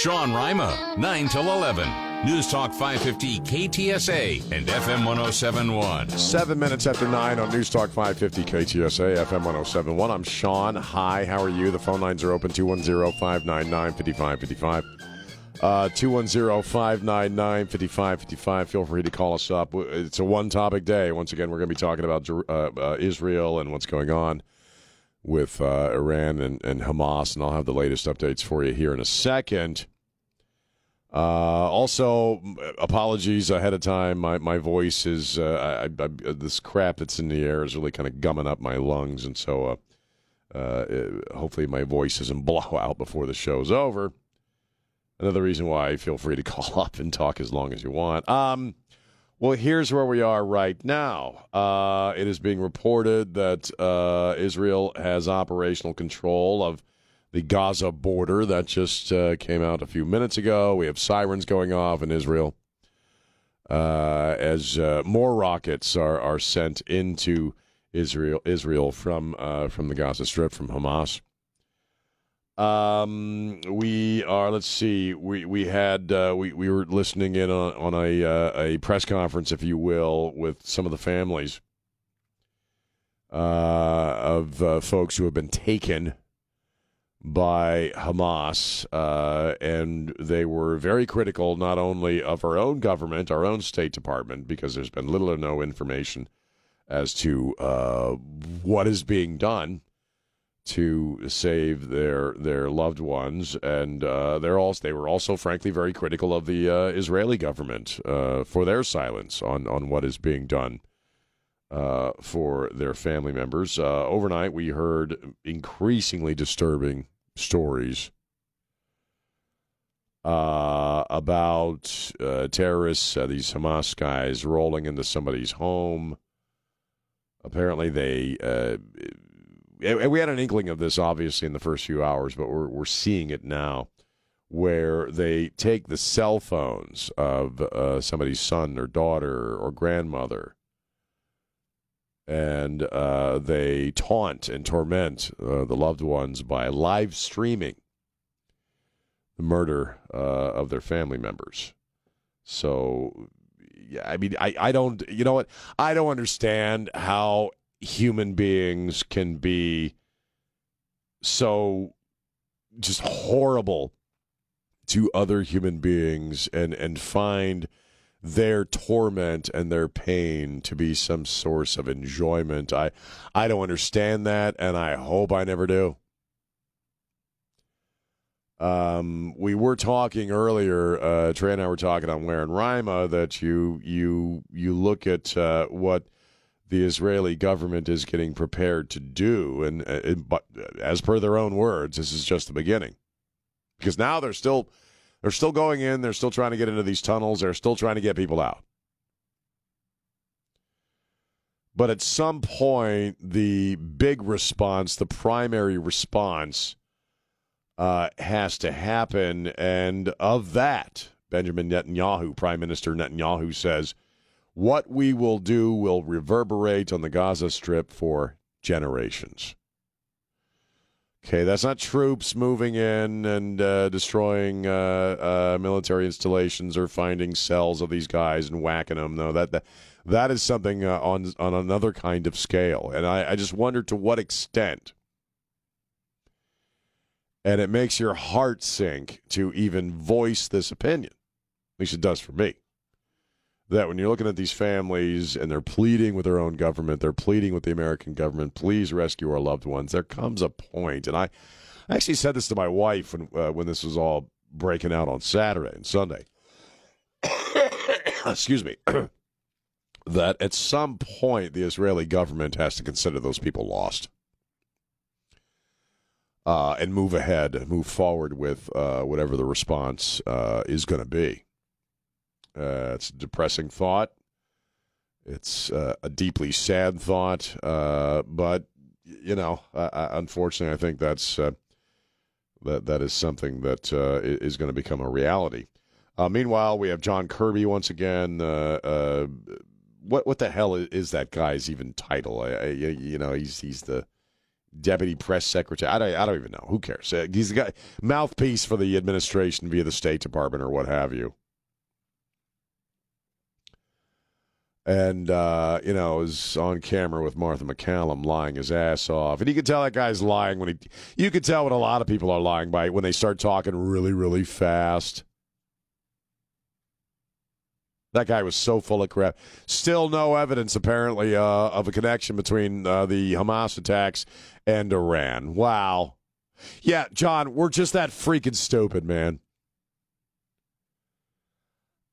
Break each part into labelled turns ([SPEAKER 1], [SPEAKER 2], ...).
[SPEAKER 1] Sean Rima, 9 till 11. News Talk 550 KTSA and FM 1071.
[SPEAKER 2] Seven minutes after nine on News Talk 550 KTSA, FM 1071. I'm Sean. Hi, how are you? The phone lines are open 210 599 5555. Uh, 210 599 5555. Feel free to call us up. It's a one topic day. Once again, we're going to be talking about uh, uh, Israel and what's going on with uh, Iran and, and Hamas, and I'll have the latest updates for you here in a second. Uh, also, apologies ahead of time. My my voice is uh, I, I, this crap that's in the air is really kind of gumming up my lungs, and so uh, uh, it, hopefully my voice doesn't blow out before the show's over. Another reason why feel free to call up and talk as long as you want. Um, well, here's where we are right now. Uh, it is being reported that uh, Israel has operational control of the Gaza border. That just uh, came out a few minutes ago. We have sirens going off in Israel uh, as uh, more rockets are, are sent into Israel Israel from uh, from the Gaza Strip from Hamas. Um, we are. Let's see. We we had uh, we we were listening in on, on a uh, a press conference, if you will, with some of the families uh, of uh, folks who have been taken by Hamas, uh, and they were very critical not only of our own government, our own State Department, because there's been little or no information as to uh, what is being done to save their their loved ones, and uh, they're also they were also frankly very critical of the uh, Israeli government uh, for their silence on on what is being done uh, for their family members. Uh, overnight, we heard increasingly disturbing stories. Uh, about terrorists, these Hamas guys rolling into somebody's home. Apparently, they and we had an inkling of this obviously in the first few hours, but we're we're seeing it now, where they take the cell phones of uh, somebody's son or daughter or grandmother, and uh, they taunt and torment uh, the loved ones by live streaming the murder uh, of their family members. So, yeah, I mean, I, I don't, you know what? I don't understand how human beings can be so just horrible to other human beings and and find their torment and their pain to be some source of enjoyment. I I don't understand that and I hope I never do. Um, we were talking earlier, uh, Trey and I were talking on Ware and Rima that you you you look at uh, what the Israeli government is getting prepared to do. And, uh, but as per their own words, this is just the beginning, because now they're still they're still going in. They're still trying to get into these tunnels. They're still trying to get people out. But at some point, the big response, the primary response, uh, has to happen. And of that, Benjamin Netanyahu, Prime Minister Netanyahu, says what we will do will reverberate on the Gaza Strip for generations. Okay, that's not troops moving in and uh, destroying uh, uh, military installations or finding cells of these guys and whacking them. No, that that, that is something uh, on on another kind of scale, and I, I just wonder to what extent. And it makes your heart sink to even voice this opinion. At least it does for me that when you're looking at these families and they're pleading with their own government, they're pleading with the American government, please rescue our loved ones. There comes a point, and I, I actually said this to my wife when uh, when this was all breaking out on Saturday and Sunday. Excuse me. that at some point the Israeli government has to consider those people lost. Uh, and move ahead, move forward with uh, whatever the response uh, is going to be. Uh, it's a depressing thought. It's uh, a deeply sad thought, uh, but you know, unfortunately, I think that's uh, that that is something that uh, is going to become a reality. Uh, meanwhile, we have John Kirby once again. what what the hell is that guy's even title? I, I, you know, he's he's the deputy press secretary. I don't, I don't even know. Who cares? He's the guy mouthpiece for the administration via the State Department or what have you. And uh, you know, is on camera with Martha MacCallum lying his ass off, and you can tell that guy's lying when he. You can tell what a lot of people are lying by when they start talking really, really fast. That guy was so full of crap. Still no evidence, apparently, uh, of a connection between uh, the Hamas attacks and Iran. Wow. Yeah, John, we're just that freaking stupid, man.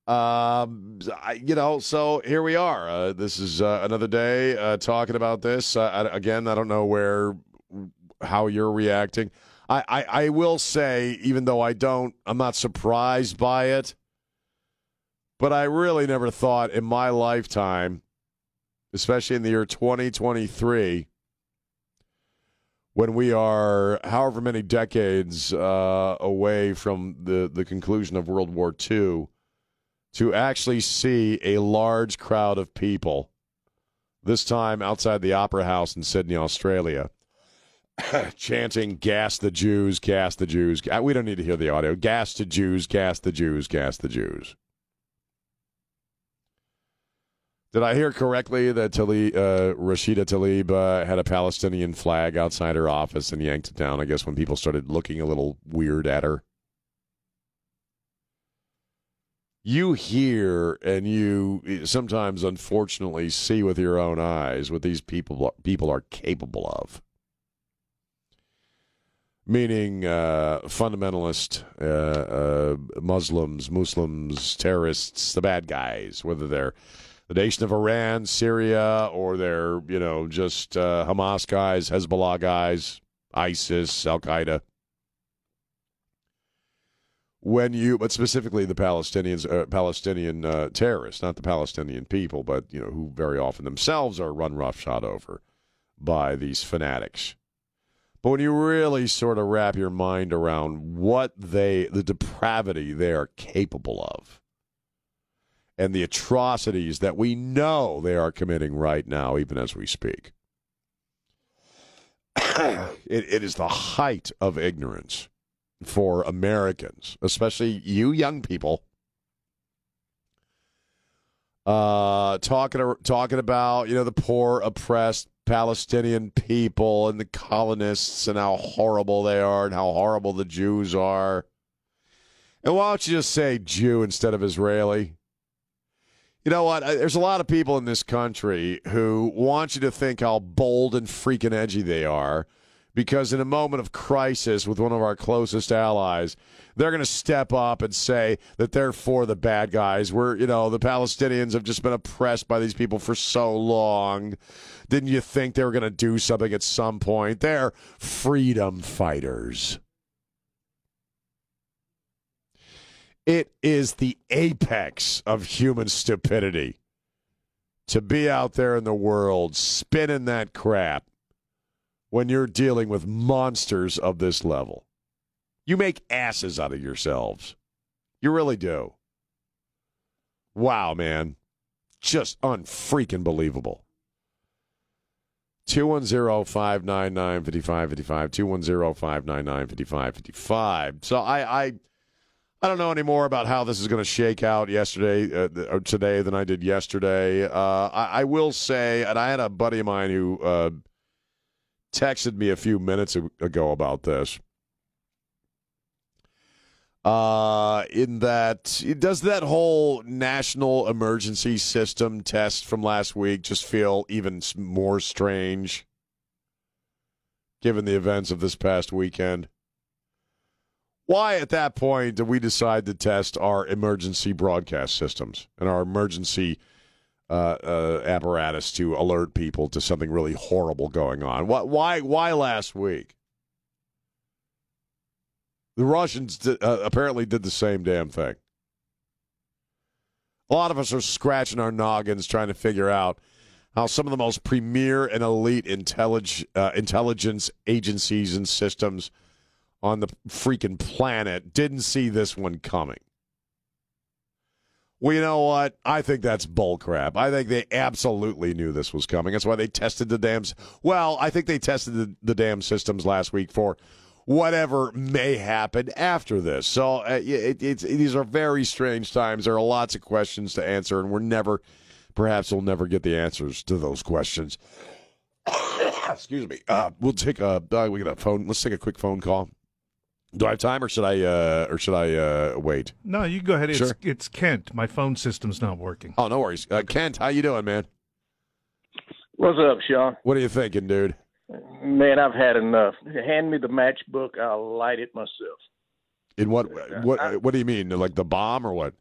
[SPEAKER 2] Um, I, you know, so here we are. Uh, this is uh, another day uh, talking about this. Uh, I, again, I don't know where, how you're reacting. I, I, I will say, even though I don't, I'm not surprised by it. But I really never thought in my lifetime, especially in the year 2023, when we are however many decades uh, away from the, the conclusion of World War II, to actually see a large crowd of people, this time outside the Opera House in Sydney, Australia, chanting, Gas the Jews, gas the Jews. We don't need to hear the audio. Gas the Jews, gas the Jews, gas the Jews. Did I hear correctly that Tlaib, uh, Rashida Tlaib uh, had a Palestinian flag outside her office and yanked it down? I guess when people started looking a little weird at her. You hear and you sometimes, unfortunately, see with your own eyes what these people people are capable of. Meaning uh, fundamentalist uh, uh, Muslims, Muslims, terrorists, the bad guys, whether they're the nation of Iran, Syria, or they're, you know, just uh, Hamas guys, Hezbollah guys, ISIS, Al Qaeda. When you, but specifically the Palestinians, uh, Palestinian uh, terrorists, not the Palestinian people, but you know who very often themselves are run roughshod over by these fanatics. But when you really sort of wrap your mind around what they, the depravity they are capable of, and the atrocities that we know they are committing right now, even as we speak. it, it is the height of ignorance for Americans, especially you young people. Uh, talking talking about you know the poor oppressed Palestinian people and the colonists and how horrible they are and how horrible the Jews are. And why don't you just say Jew instead of Israeli? You know what? There's a lot of people in this country who want you to think how bold and freaking edgy they are because in a moment of crisis with one of our closest allies, they're going to step up and say that they're for the bad guys. We're, you know, the Palestinians have just been oppressed by these people for so long. Didn't you think they were going to do something at some point? They're freedom fighters. It is the apex of human stupidity to be out there in the world spinning that crap when you're dealing with monsters of this level. You make asses out of yourselves. You really do. Wow, man. Just unfreaking believable. 210 599 5555. 210 599 5555. So I, I I don't know any more about how this is going to shake out yesterday uh, or today than I did yesterday. Uh, I, I, will say, and I had a buddy of mine who uh, texted me a few minutes ago about this. Uh, in that, does that whole national emergency system test from last week just feel even more strange, given the events of this past weekend? Why, at that point, did we decide to test our emergency broadcast systems and our emergency uh, uh, apparatus to alert people to something really horrible going on? Why? Why, why last week? The Russians did, uh, apparently did the same damn thing. A lot of us are scratching our noggins trying to figure out how some of the most premier and elite intellig- uh, intelligence agencies and systems – on the freaking planet didn't see this one coming. Well, you know what? I think that's bullcrap. I think they absolutely knew this was coming. That's why they tested the dams. Well, I think they tested the, the dam systems last week for whatever may happen after this. So uh, it, it's these are very strange times. There are lots of questions to answer, and we're never, perhaps we'll never get the answers to those questions. Excuse me. Uh, we'll take a uh, we got a phone. Let's take a quick phone call. Do I have time, or should I, uh, or should I uh, wait?
[SPEAKER 3] No, you go ahead. It's,
[SPEAKER 2] Sure.
[SPEAKER 3] it's Kent. My phone system's not working.
[SPEAKER 2] Oh, no worries. Uh, Kent, how you doing, man?
[SPEAKER 4] What's up, Sean?
[SPEAKER 2] What are you thinking, dude?
[SPEAKER 4] Man, I've had enough. Hand me the matchbook. I'll light it myself.
[SPEAKER 2] In what, what, what do you mean? Like the bomb or what?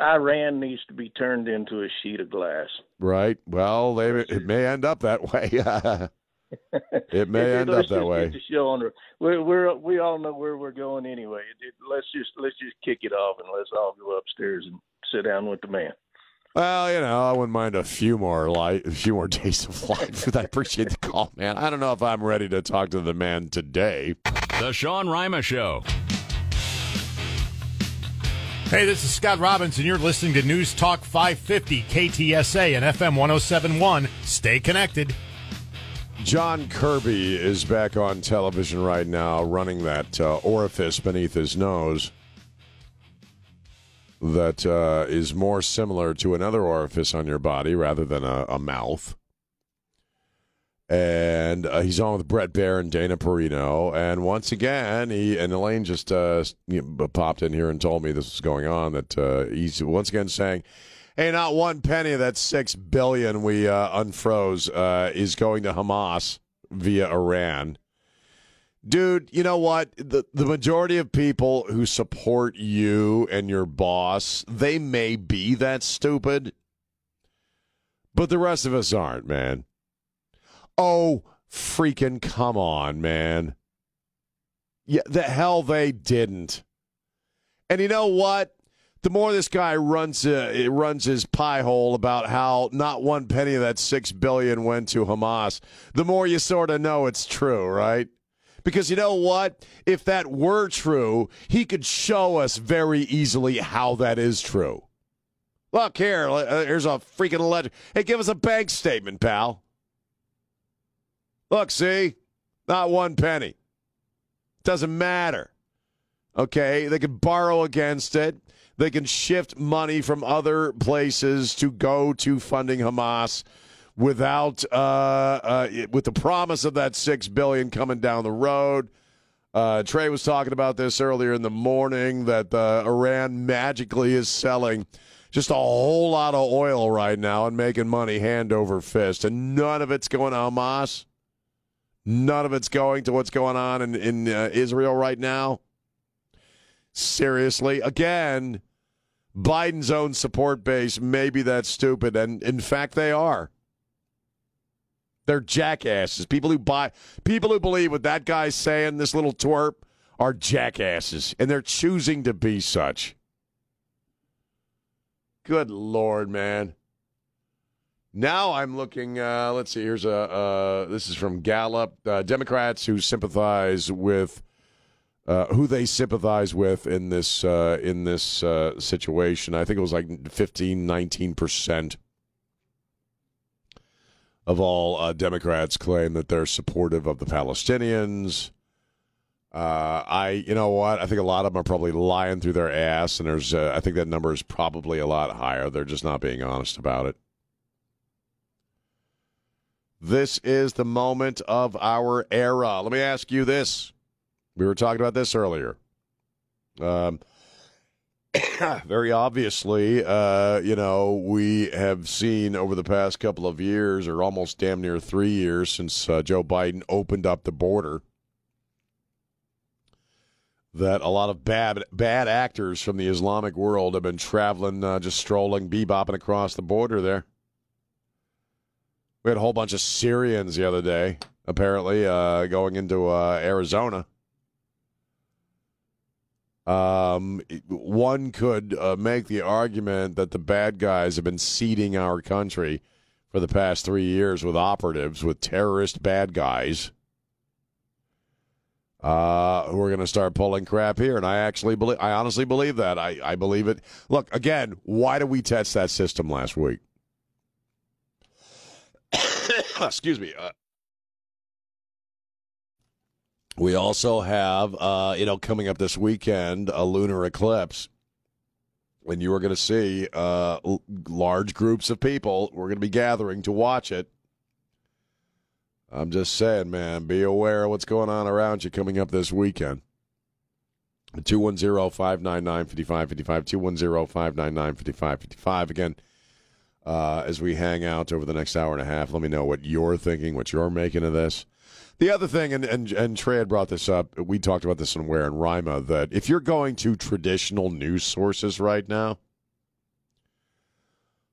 [SPEAKER 4] Iran needs to be turned into a sheet of glass.
[SPEAKER 2] Right. Well, they, it may end up that way. it may end up
[SPEAKER 4] Let's
[SPEAKER 2] that
[SPEAKER 4] just
[SPEAKER 2] way.
[SPEAKER 4] Get the show on. the- We're, we're we all know where we're going anyway. It, it, let's just let's just kick it off and let's all go upstairs and sit down with the man.
[SPEAKER 2] Well, you know, I wouldn't mind a few more light, a few more days of life. I appreciate the call, man. I don't know if I'm ready to talk to the man today.
[SPEAKER 1] The Sean Rima Show.
[SPEAKER 5] Hey, this is Scott Robbins, and you're listening to News Talk 550 KTSA and FM 1071. Stay connected.
[SPEAKER 2] John Kirby is back on television right now, running that uh, orifice beneath his nose that uh, is more similar to another orifice on your body rather than a, a mouth. And uh, he's on with Bret Baier and Dana Perino. And once again, he and Elaine just uh, popped in here and told me this was going on. That uh, he's once again saying, "Hey, not one penny of that six billion we uh, unfroze uh, is going to Hamas via Iran." Dude, you know what? The the majority of people who support you and your boss, they may be that stupid. But the rest of us aren't, man. Oh, freaking come on, man. Yeah, the hell they didn't. And you know what? The more this guy runs uh, runs his pie hole about how not one penny of that six billion went to Hamas, the more you sort of know it's true, right? Because you know what? If that were true, he could show us very easily how that is true. Look here, uh, here's a freaking ledger. Hey, give us a bank statement, pal. Look, see? Not one penny. Doesn't matter. Okay? They can borrow against it. They can shift money from other places to go to funding Hamas without uh, uh, with the promise of that six billion coming down the road. Uh, Trey was talking about this earlier in the morning that uh, Iran magically is selling just a whole lot of oil right now and making money hand over fist, and none of it's going to Hamas. None of it's going to what's going on in, in uh, Israel right now. Seriously, again, Biden's own support base may be that stupid, and in fact, they are. They're jackasses. People who buy, people who believe what that guy's saying, this little twerp, are jackasses, and they're choosing to be such. Good lord, man. Now I'm looking. Uh, let's see. Here's a. Uh, this is from Gallup. Uh, Democrats who sympathize with, uh, who they sympathize with in this uh, in this uh, situation. I think it was like 15, 19 percent of all uh, Democrats claim that they're supportive of the Palestinians. Uh, I, you know what? I think a lot of them are probably lying through their ass, and there's. I think that number is probably a lot higher. They're just not being honest about it. This is the moment of our era. Let me ask you this. We were talking about this earlier. Um, very obviously, uh, you know, we have seen over the past couple of years, or almost damn near three years, since uh, Joe Biden opened up the border, that a lot of bad bad actors from the Islamic world have been traveling, uh, just strolling, bebopping across the border there. We had a whole bunch of Syrians the other day, apparently, uh, going into uh, Arizona. Um, one could uh, make the argument that the bad guys have been seeding our country for the past three years with operatives, with terrorist bad guys. uh, who are going to start pulling crap here. And I actually believe, I honestly believe that. I, I believe it. Look, again, why did we test that system last week? Excuse me. Uh, we also have, uh, you know, coming up this weekend, a lunar eclipse. And you are going to see uh, large groups of people. We're going to be gathering to watch it. I'm just saying, man, be aware of what's going on around you coming up this weekend. 210 599 5555. 210 599 5555. Again, uh, as we hang out over the next hour and a half, let me know what you're thinking, what you're making of this. The other thing, and, and, and Trey had brought this up, we talked about this in Rima, that if you're going to traditional news sources right now,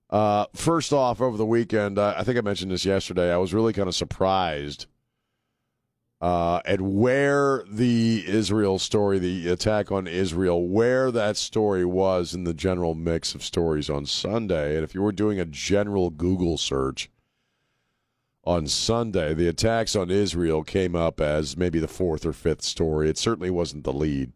[SPEAKER 2] uh, first off, over the weekend, uh, I think I mentioned this yesterday. I was really kind of surprised uh, at where the Israel story, the attack on Israel, where that story was in the general mix of stories on Sunday. And if you were doing a general Google search on Sunday, the attacks on Israel came up as maybe the fourth or fifth story. It certainly wasn't the lead.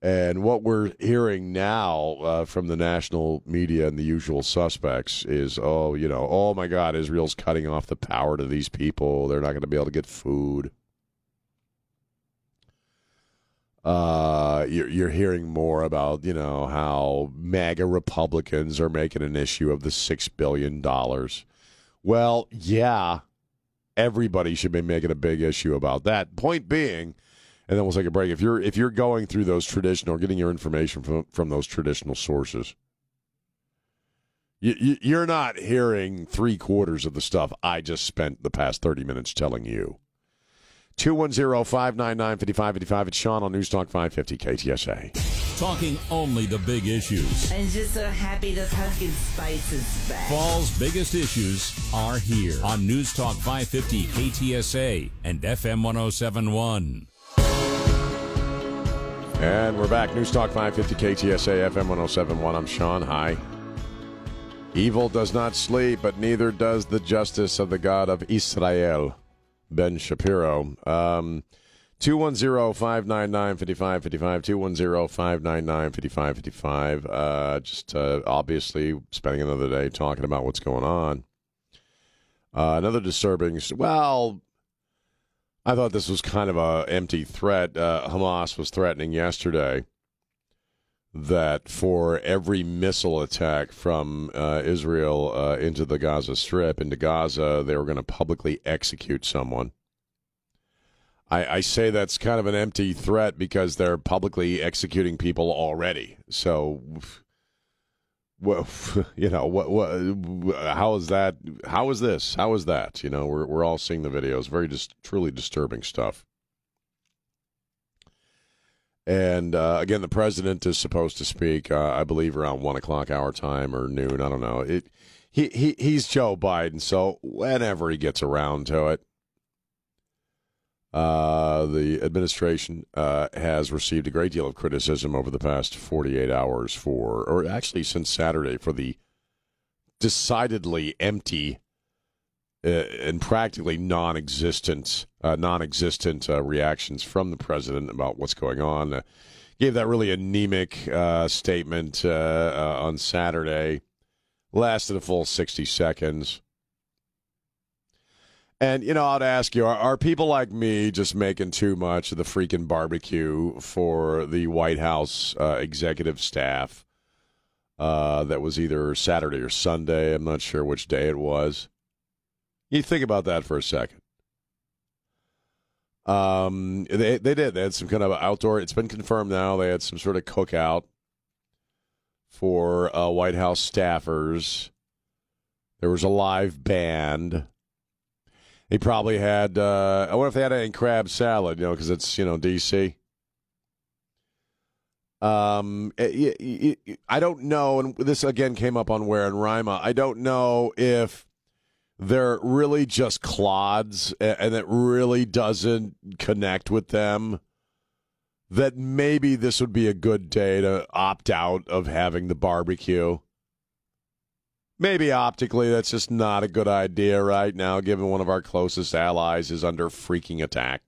[SPEAKER 2] And what we're hearing now uh, from the national media and the usual suspects is, oh, you know, oh my God, Israel's cutting off the power to these people. They're not going to be able to get food. Uh, you're, you're hearing more about, you know, how MAGA Republicans are making an issue of the $6 billion. Well, yeah, everybody should be making a big issue about that. Point being, and then we'll take a break. If you're if you're going through those traditional, getting your information from from those traditional sources, you, you, are not hearing three quarters of the stuff I just spent the past thirty minutes telling you. 210-599-5555. It's Sean on News Talk 550 KTSA.
[SPEAKER 1] Talking only the big issues.
[SPEAKER 6] I'm just so happy the pumpkin spice is back.
[SPEAKER 1] Fall's biggest issues are here on News Talk 550 KTSA and FM 1071.
[SPEAKER 2] And we're back. News Talk 550 KTSA FM 1071. I'm Sean. Hi. Evil does not sleep, but neither does the justice of the God of Israel, Ben Shapiro. Um, 210 599 5555. 210 599 5555. Uh, just uh, obviously spending another day talking about what's going on. Uh, another disturbing, well, I thought this was kind of a empty threat. Uh, Hamas was threatening yesterday that for every missile attack from uh, Israel uh, into the Gaza Strip, into Gaza, they were going to publicly execute someone. I, I, say that's kind of an empty threat because they're publicly executing people already. So well, you know what? What? How is that? How is this? How is that? You know, we're we're all seeing the videos. Very just truly disturbing stuff. And uh, again, the president is supposed to speak, uh, I believe, around one o'clock our time or noon. I don't know. It. He, he he's Joe Biden, so whenever he gets around to it, uh, the administration uh, has received a great deal of criticism over the past 48 hours for, or actually since Saturday, for the decidedly empty uh, and practically non-existent, uh, non-existent reactions from the president about what's going on. Gave that really anemic statement on Saturday, lasted a full 60 seconds. And, you know, I'd ask you, are, are, people like me just making too much of the freaking barbecue for the White House uh, executive staff uh, that was either Saturday or Sunday? I'm not sure which day it was. You think about that for a second. Um, they, they did. They had some kind of outdoor, it's been confirmed now, they had some sort of cookout for uh, White House staffers. There was a live band. He probably had. Uh, I wonder if they had any crab salad, you know, because it's you know DC. Um, it, it, it, I don't know, and this again came up on Ware in Rima. I don't know if they're really just clods, and it really doesn't connect with them. That maybe this would be a good day to opt out of having the barbecue. Maybe optically, that's just not a good idea right now, given one of our closest allies is under freaking attack.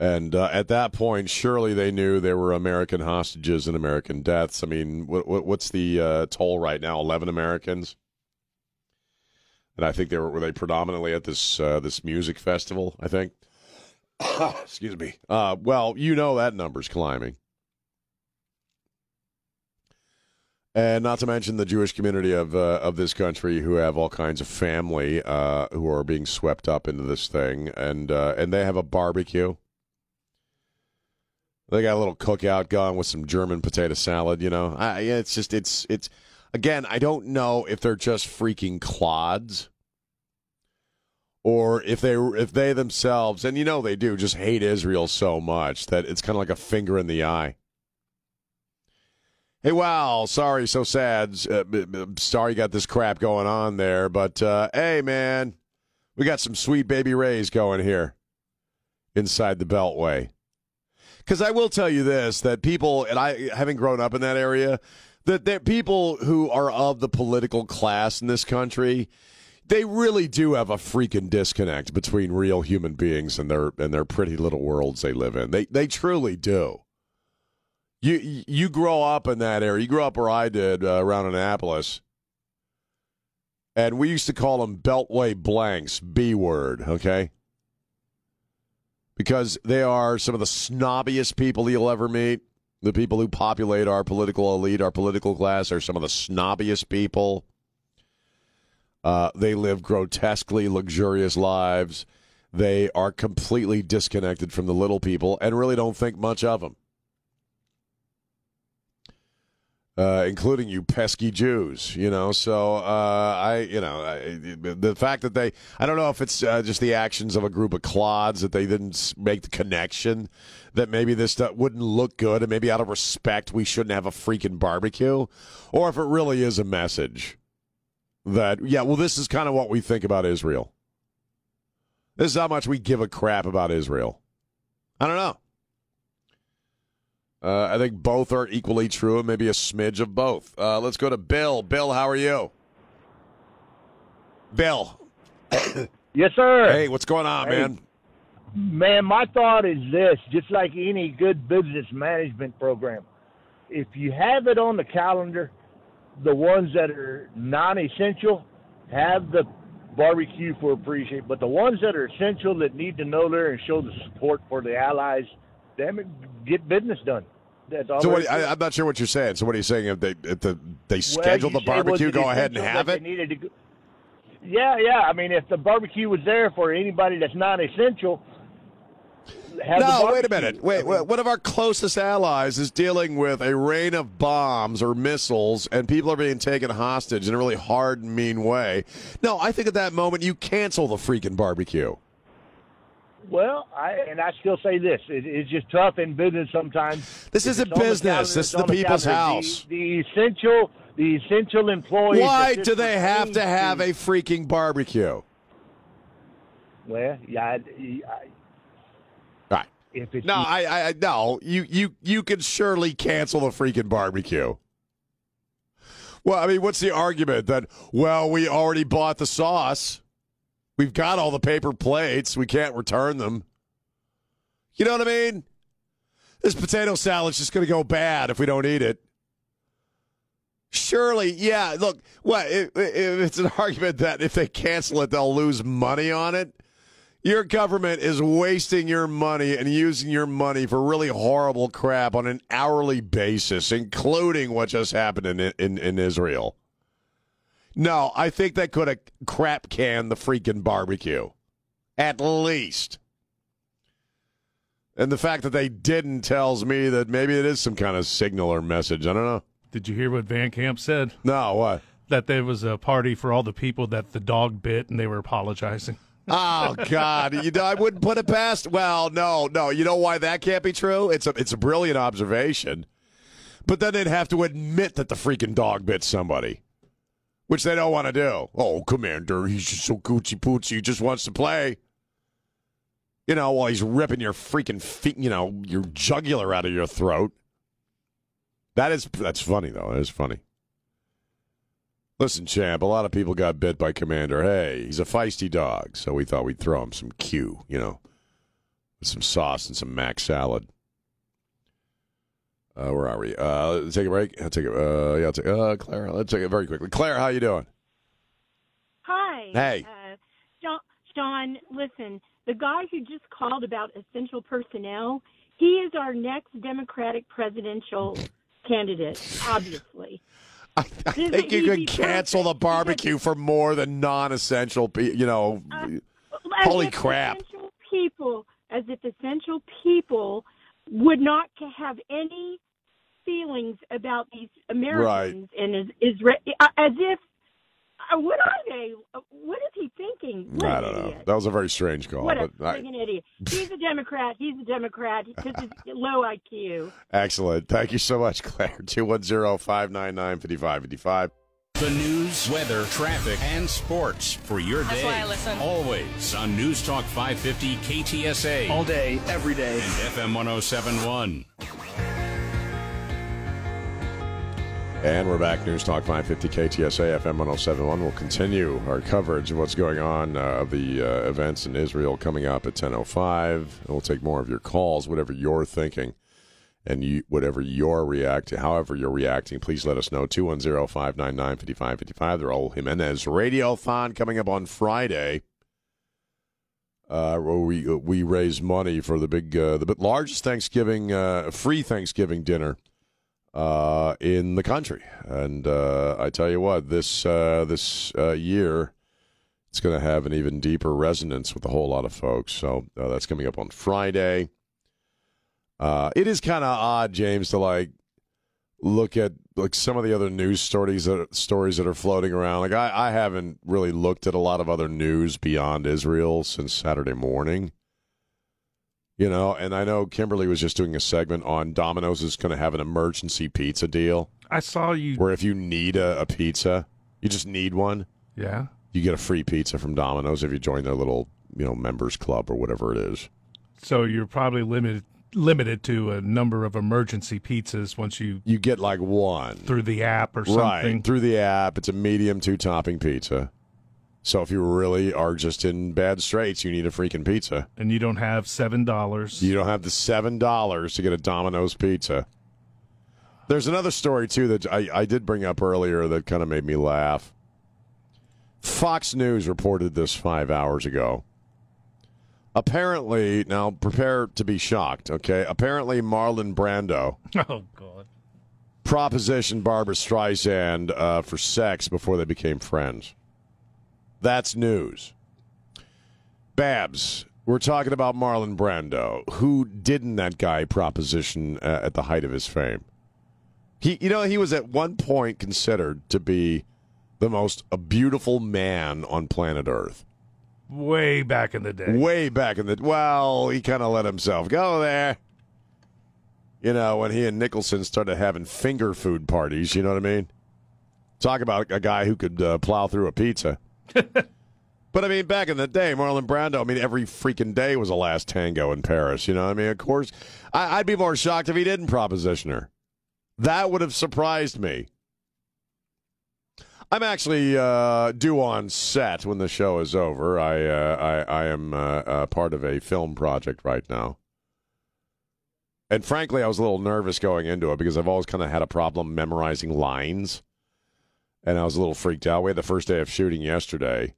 [SPEAKER 2] And uh, at that point, surely they knew there were American hostages and American deaths. I mean, what, what, what's the uh, toll right now? Eleven Americans, and I think they were were they predominantly at this uh, this music festival. I think. Excuse me. Uh, well, you know that number's climbing. And not to mention the Jewish community of uh, of this country who have all kinds of family uh, who are being swept up into this thing, and uh, and they have a barbecue. They got a little cookout going with some German potato salad. You know, I, it's just it's it's again. I don't know if they're just freaking clods, or if they if they themselves, and you know they do, just hate Israel so much that it's kind of like a finger in the eye. Hey, wow, sorry, so sad. Uh, sorry you got this crap going on there, but uh, hey, man, we got some Sweet Baby Ray's going here inside the Beltway. Because I will tell you this: that people, and I, having grown up in that area, that there people who are of the political class in this country, they really do have a freaking disconnect between real human beings and their and their pretty little worlds they live in. They they truly do. You you grow up in that area. You grew up where I did uh, around Annapolis, and we used to call them Beltway blanks, B word. Okay, because they are some of the snobbiest people you'll ever meet. The people who populate our political elite, our political class, are some of the snobbiest people. Uh, they live grotesquely luxurious lives. They are completely disconnected from the little people and really don't think much of them. Uh, including you pesky Jews, you know. So uh, I, you know, I, the fact that they, I don't know if it's uh, just the actions of a group of clods that they didn't make the connection that maybe this stuff wouldn't look good, and maybe out of respect we shouldn't have a freaking barbecue, or if it really is a message that yeah, well, this is kind of what we think about Israel. This is how much we give a crap about Israel. I don't know. Uh, I think both are equally true, and maybe a smidge of both. Uh, let's go to Bill. Bill, how are you? Bill.
[SPEAKER 7] Yes, sir.
[SPEAKER 2] Hey, what's going on,
[SPEAKER 7] Hey.
[SPEAKER 2] man?
[SPEAKER 7] Man, my thought is this just like any good business management program, if you have it on the calendar, the ones that are non essential have the barbecue for appreciate, but the ones that are essential that need to know there and show the support for the allies, damn it, get business done. That's all.
[SPEAKER 2] So what, I, I'm not sure what you're saying. So what are you saying? If they if the, they schedule
[SPEAKER 7] you
[SPEAKER 2] the barbecue, go ahead and have it?
[SPEAKER 7] needed to go- yeah, yeah. I mean, if the barbecue was there for anybody that's not essential, have
[SPEAKER 2] No, wait a minute. Wait, wait, one of our closest allies is dealing with a rain of bombs or missiles, and people are being taken hostage in a really hard and mean way. No, I think at that moment you cancel the freaking barbecue.
[SPEAKER 7] Well, I and I still say this: it, it's just tough in business sometimes.
[SPEAKER 2] This isn't
[SPEAKER 7] it's on the
[SPEAKER 2] business.
[SPEAKER 7] calendar,
[SPEAKER 2] This is the people's
[SPEAKER 7] calendar.
[SPEAKER 2] house.
[SPEAKER 7] The, the essential, the essential employees.
[SPEAKER 2] Why do they have to have a freaking barbecue?
[SPEAKER 7] Well, yeah, I, I,
[SPEAKER 2] Right.
[SPEAKER 7] if it's
[SPEAKER 2] No, I, I, I no. You, you, you can surely cancel the freaking barbecue. Well, I mean, what's the argument that? Well, we already bought the sauce. We've got all the paper plates. We can't return them. You know what I mean? This potato salad's just going to go bad if we don't eat it. Surely, yeah. Look, what if, if it's an argument that if they cancel it, they'll lose money on it? Your government is wasting your money and using your money for really horrible crap on an hourly basis, including what just happened in in, in Israel. No, I think they could have crap canned the freaking barbecue, at least. And the fact that they didn't tells me that maybe it is some kind of signal or message. I don't know.
[SPEAKER 3] Did you hear what Van Camp said?
[SPEAKER 2] No, what?
[SPEAKER 3] That there was a party for all the people that the dog bit and they were apologizing.
[SPEAKER 2] Oh God! You know, I wouldn't put it past. Well, no, no. You know why that can't be true? It's a it's a brilliant observation, but then they'd have to admit that the freaking dog bit somebody, which they don't want to do. Oh, Commander, he's just so coochie poochie. He just wants to play. You know, while he's ripping your freaking feet, you know, your jugular out of your throat. That is that's funny though. That is funny. Listen, champ, a lot of people got bit by Commander. Hey, he's a feisty dog, so we thought we'd throw him some Q, you know. with some sauce and some mac salad. Uh, where are we? Uh, take a break. I'll take it. Uh, yeah, I'll take, uh, Claire. Let's take it very quickly. Claire, how you doing?
[SPEAKER 8] Hi.
[SPEAKER 2] Hey.
[SPEAKER 8] Uh, Sean, Sean, listen, the guy who just called about essential personnel, he is our next Democratic presidential candidate, obviously.
[SPEAKER 2] I, I think you
[SPEAKER 8] easy
[SPEAKER 2] cancel the barbecue for more than non-essential. You know,
[SPEAKER 8] As
[SPEAKER 2] Holy crap.
[SPEAKER 8] Essential people, as if essential people would not have any feelings about these Americans and is, is as if uh, what are they? Uh, What is he thinking? What
[SPEAKER 2] I don't know.
[SPEAKER 8] idiot.
[SPEAKER 2] That was a very strange call.
[SPEAKER 8] What a
[SPEAKER 2] but I,
[SPEAKER 8] idiot. He's a Democrat. He's a Democrat because he's low IQ.
[SPEAKER 2] excellent. Thank you so much, Claire. 210-599-5555.
[SPEAKER 1] The news, weather, traffic, and sports for your day.
[SPEAKER 9] That's why I listen.
[SPEAKER 1] Always on News Talk 550 KTSA
[SPEAKER 9] All day, every day.
[SPEAKER 1] and FM 1071.
[SPEAKER 2] And we're back. News Talk 550 KTSA FM 1071. We'll continue our coverage of what's going on uh, of the uh, events in Israel coming up at 10.05. And we'll take more of your calls, whatever you're thinking and you, whatever you're reacting, however you're reacting, please let us know. 210-599-5555. The Raul Jimenez Radiothon coming up on Friday. Uh, where we we raise money for the big uh, the largest Thanksgiving uh, free Thanksgiving dinner uh, in the country. And uh, I tell you what, this uh, this uh, year, it's going to have an even deeper resonance with a whole lot of folks. So uh, that's coming up on Friday. Uh, it is kind of odd, James, to like look at like some of the other news stories that stories that are floating around. Like I, I haven't really looked at a lot of other news beyond Israel since Saturday morning. You know, and I know Kimberly was just doing a segment on Domino's is going to have an emergency pizza deal
[SPEAKER 3] I saw you.
[SPEAKER 2] where if you need a, a pizza, you just need one,
[SPEAKER 3] Yeah.
[SPEAKER 2] you get a free pizza from Domino's if you join their little, you know, members club or whatever it is.
[SPEAKER 3] So you're probably limited limited to a number of emergency pizzas once you
[SPEAKER 2] You get like one.
[SPEAKER 3] through the app or something.
[SPEAKER 2] Right, through the app. It's a medium two topping pizza. So if you really are just in bad straits, you need a freaking pizza.
[SPEAKER 3] And you don't have seven dollars.
[SPEAKER 2] You don't have the seven dollars to get a Domino's pizza. There's another story too that I, I did bring up earlier that kind of made me laugh. Fox News reported this five hours ago. Apparently, now prepare to be shocked. Okay, apparently Marlon Brando
[SPEAKER 3] Oh God.
[SPEAKER 2] propositioned Barbra Streisand uh, for sex before they became friends. That's news. Babs, we're talking about Marlon Brando. Who didn't that guy proposition uh, at the height of his fame? He, you know, he was at one point considered to be the most a beautiful man on planet Earth.
[SPEAKER 3] Way back in the day.
[SPEAKER 2] Way back in the well, he kind of let himself go there. You know, when he and Nicholson started having finger food parties, you know what I mean? Talk about a guy who could uh, plow through a pizza. But I mean, back in the day, Marlon Brando, I mean, every freaking day was a last tango in Paris. You know I mean? Of course, I, I'd be more shocked if he didn't proposition her. That would have surprised me. I'm actually uh, due on set when the show is over. I uh, I, I am uh, uh, part of a film project right now, and frankly, I was a little nervous going into it because I've always kind of had a problem memorizing lines, and I was a little freaked out. We had the first day of shooting yesterday,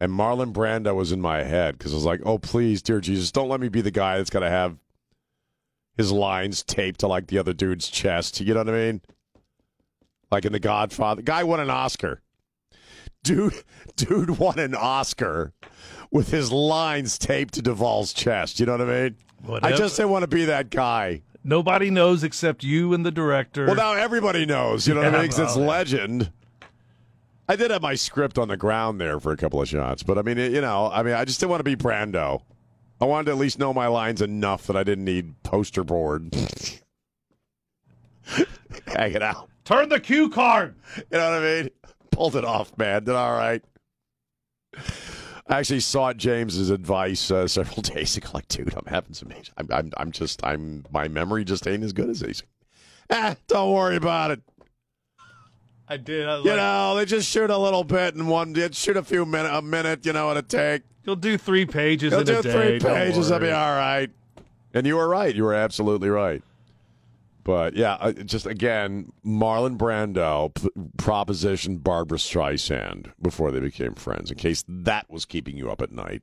[SPEAKER 2] and Marlon Brando was in my head because I was like, "Oh, please, dear Jesus, don't let me be the guy that's got to have his lines taped to like the other dude's chest." You know what I mean? like in The Godfather. Guy won an Oscar. Dude, dude won an Oscar with his lines taped to Duvall's chest. You know what I mean? I just didn't want to be that guy.
[SPEAKER 3] Nobody knows except you and the director.
[SPEAKER 2] Well, now everybody knows. You know what I mean? it's
[SPEAKER 3] yeah.
[SPEAKER 2] legend. I did have my script on the ground there for a couple of shots, but I mean, you know, I mean, I just didn't want to be Brando. I wanted to at least know my lines enough that I didn't need poster board. Hang it out.
[SPEAKER 3] Turn the cue card.
[SPEAKER 2] You know what I mean? Pulled it off, man. Did all right. I actually sought James's advice uh, several days ago. Like, dude, I'm having some. I'm, I'm, I'm just, I'm, my memory just ain't as good as these. Ah, don't worry about it.
[SPEAKER 3] I did. I
[SPEAKER 2] You
[SPEAKER 3] like-
[SPEAKER 2] know, they just shoot a little bit and one did shoot a few minute a minute. You know what it take.
[SPEAKER 3] You'll do three pages
[SPEAKER 2] You'll
[SPEAKER 3] in
[SPEAKER 2] do
[SPEAKER 3] a day.
[SPEAKER 2] three
[SPEAKER 3] don't
[SPEAKER 2] pages. That'll be all right. And you were right. You were absolutely right. But yeah, just again, Marlon Brando p- propositioned Barbra Streisand before they became friends. In case that was keeping you up at night.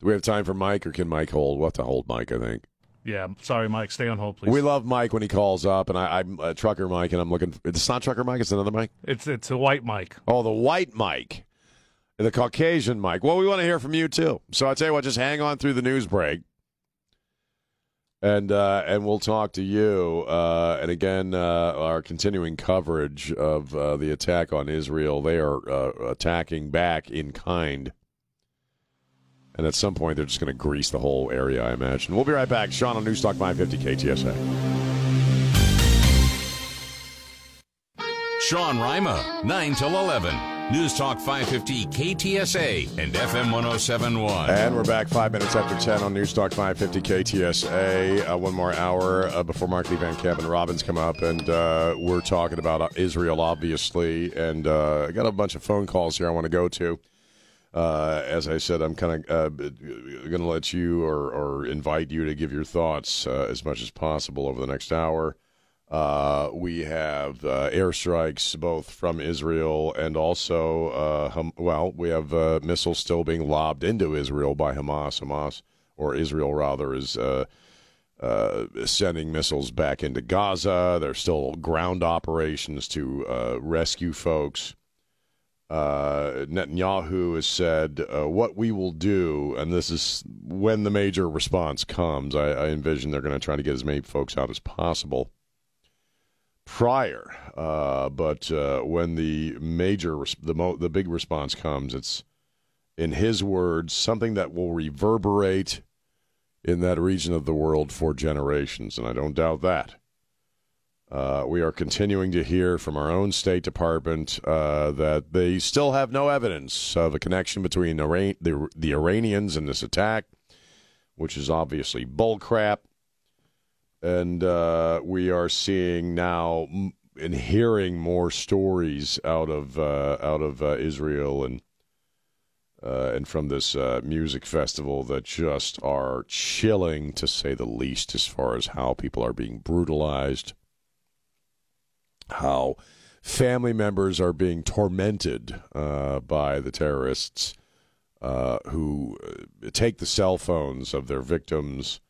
[SPEAKER 2] Do we have time for Mike, or can Mike hold? We'll have to hold Mike. I think
[SPEAKER 3] Yeah, sorry, Mike. Stay on hold, please.
[SPEAKER 2] we love Mike when he calls up, and I, I'm uh, Trucker Mike, and I'm looking. It's not Trucker Mike. It's another Mike.
[SPEAKER 3] it's it's a white Mike.
[SPEAKER 2] Oh, the white Mike, the Caucasian Mike. Well, we want to hear from you too. So I tell you what, just hang on through the news break, and uh, and we'll talk to you. Uh, and again, uh, our continuing coverage of uh, the attack on Israel. They are uh, attacking back in kind. And at some point, they're just going to grease the whole area, I imagine. We'll be right back. Sean on Newstalk 550 KTSA.
[SPEAKER 1] Sean Rima, 9 till 11. News Talk 550 KTSA and FM 1071.
[SPEAKER 2] And we're back five minutes after 10 on Newstalk 550 KTSA. Uh, one more hour uh, before Mark Lee Van Camp and Robbins come up. And uh, we're talking about uh, Israel, obviously. And uh, I got a bunch of phone calls here I want to go to. Uh, as I said, I'm kind of uh, going to let you or, or invite you to give your thoughts uh, as much as possible over the next hour. Uh, we have uh, airstrikes both from Israel and also, uh, Ham- well, we have uh, missiles still being lobbed into Israel by Hamas. Hamas, or Israel rather, is uh, uh, sending missiles back into Gaza. There's still ground operations to rescue folks. Netanyahu has said, What we will do, and this is when the major response comes, I, I envision they're going to try to get as many folks out as possible prior. Uh, but uh, when the major, the mo- the big response comes, it's in his words something that will reverberate in that region of the world for generations, and I don't doubt that. Uh, we are continuing to hear from our own State Department uh, that they still have no evidence of a connection between Iran- the, the Iranians and this attack, which is obviously bullcrap and uh, we are seeing now and hearing more stories out of uh, out of uh, Israel and uh, and from this uh, music festival that just are chilling to say the least, as far as how people are being brutalized, how family members are being tormented uh, by the terrorists who take the cell phones of their victims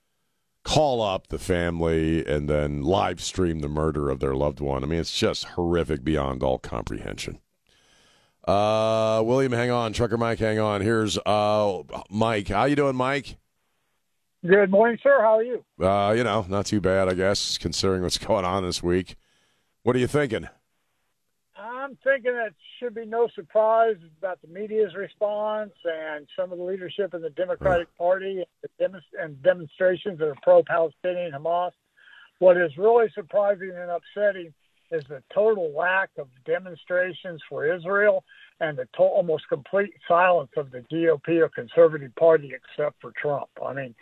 [SPEAKER 2] call up the family and then live stream the murder of their loved one. I mean, it's just horrific beyond all comprehension. Uh, William, hang on. Trucker Mike, hang on. Here's uh, Mike. How you doing, Mike?
[SPEAKER 9] Good morning, sir. How are you?
[SPEAKER 2] Uh, you know, not too bad, I guess, considering what's going on this week. What are you thinking?
[SPEAKER 9] I'm thinking that should be no surprise about the media's response and some of the leadership in the Democratic mm. Party and, the and demonstrations that are pro-Palestinian Hamas. What is really surprising and upsetting is the total lack of demonstrations for Israel and the to- almost complete silence of the GOP or conservative party except for Trump. I mean,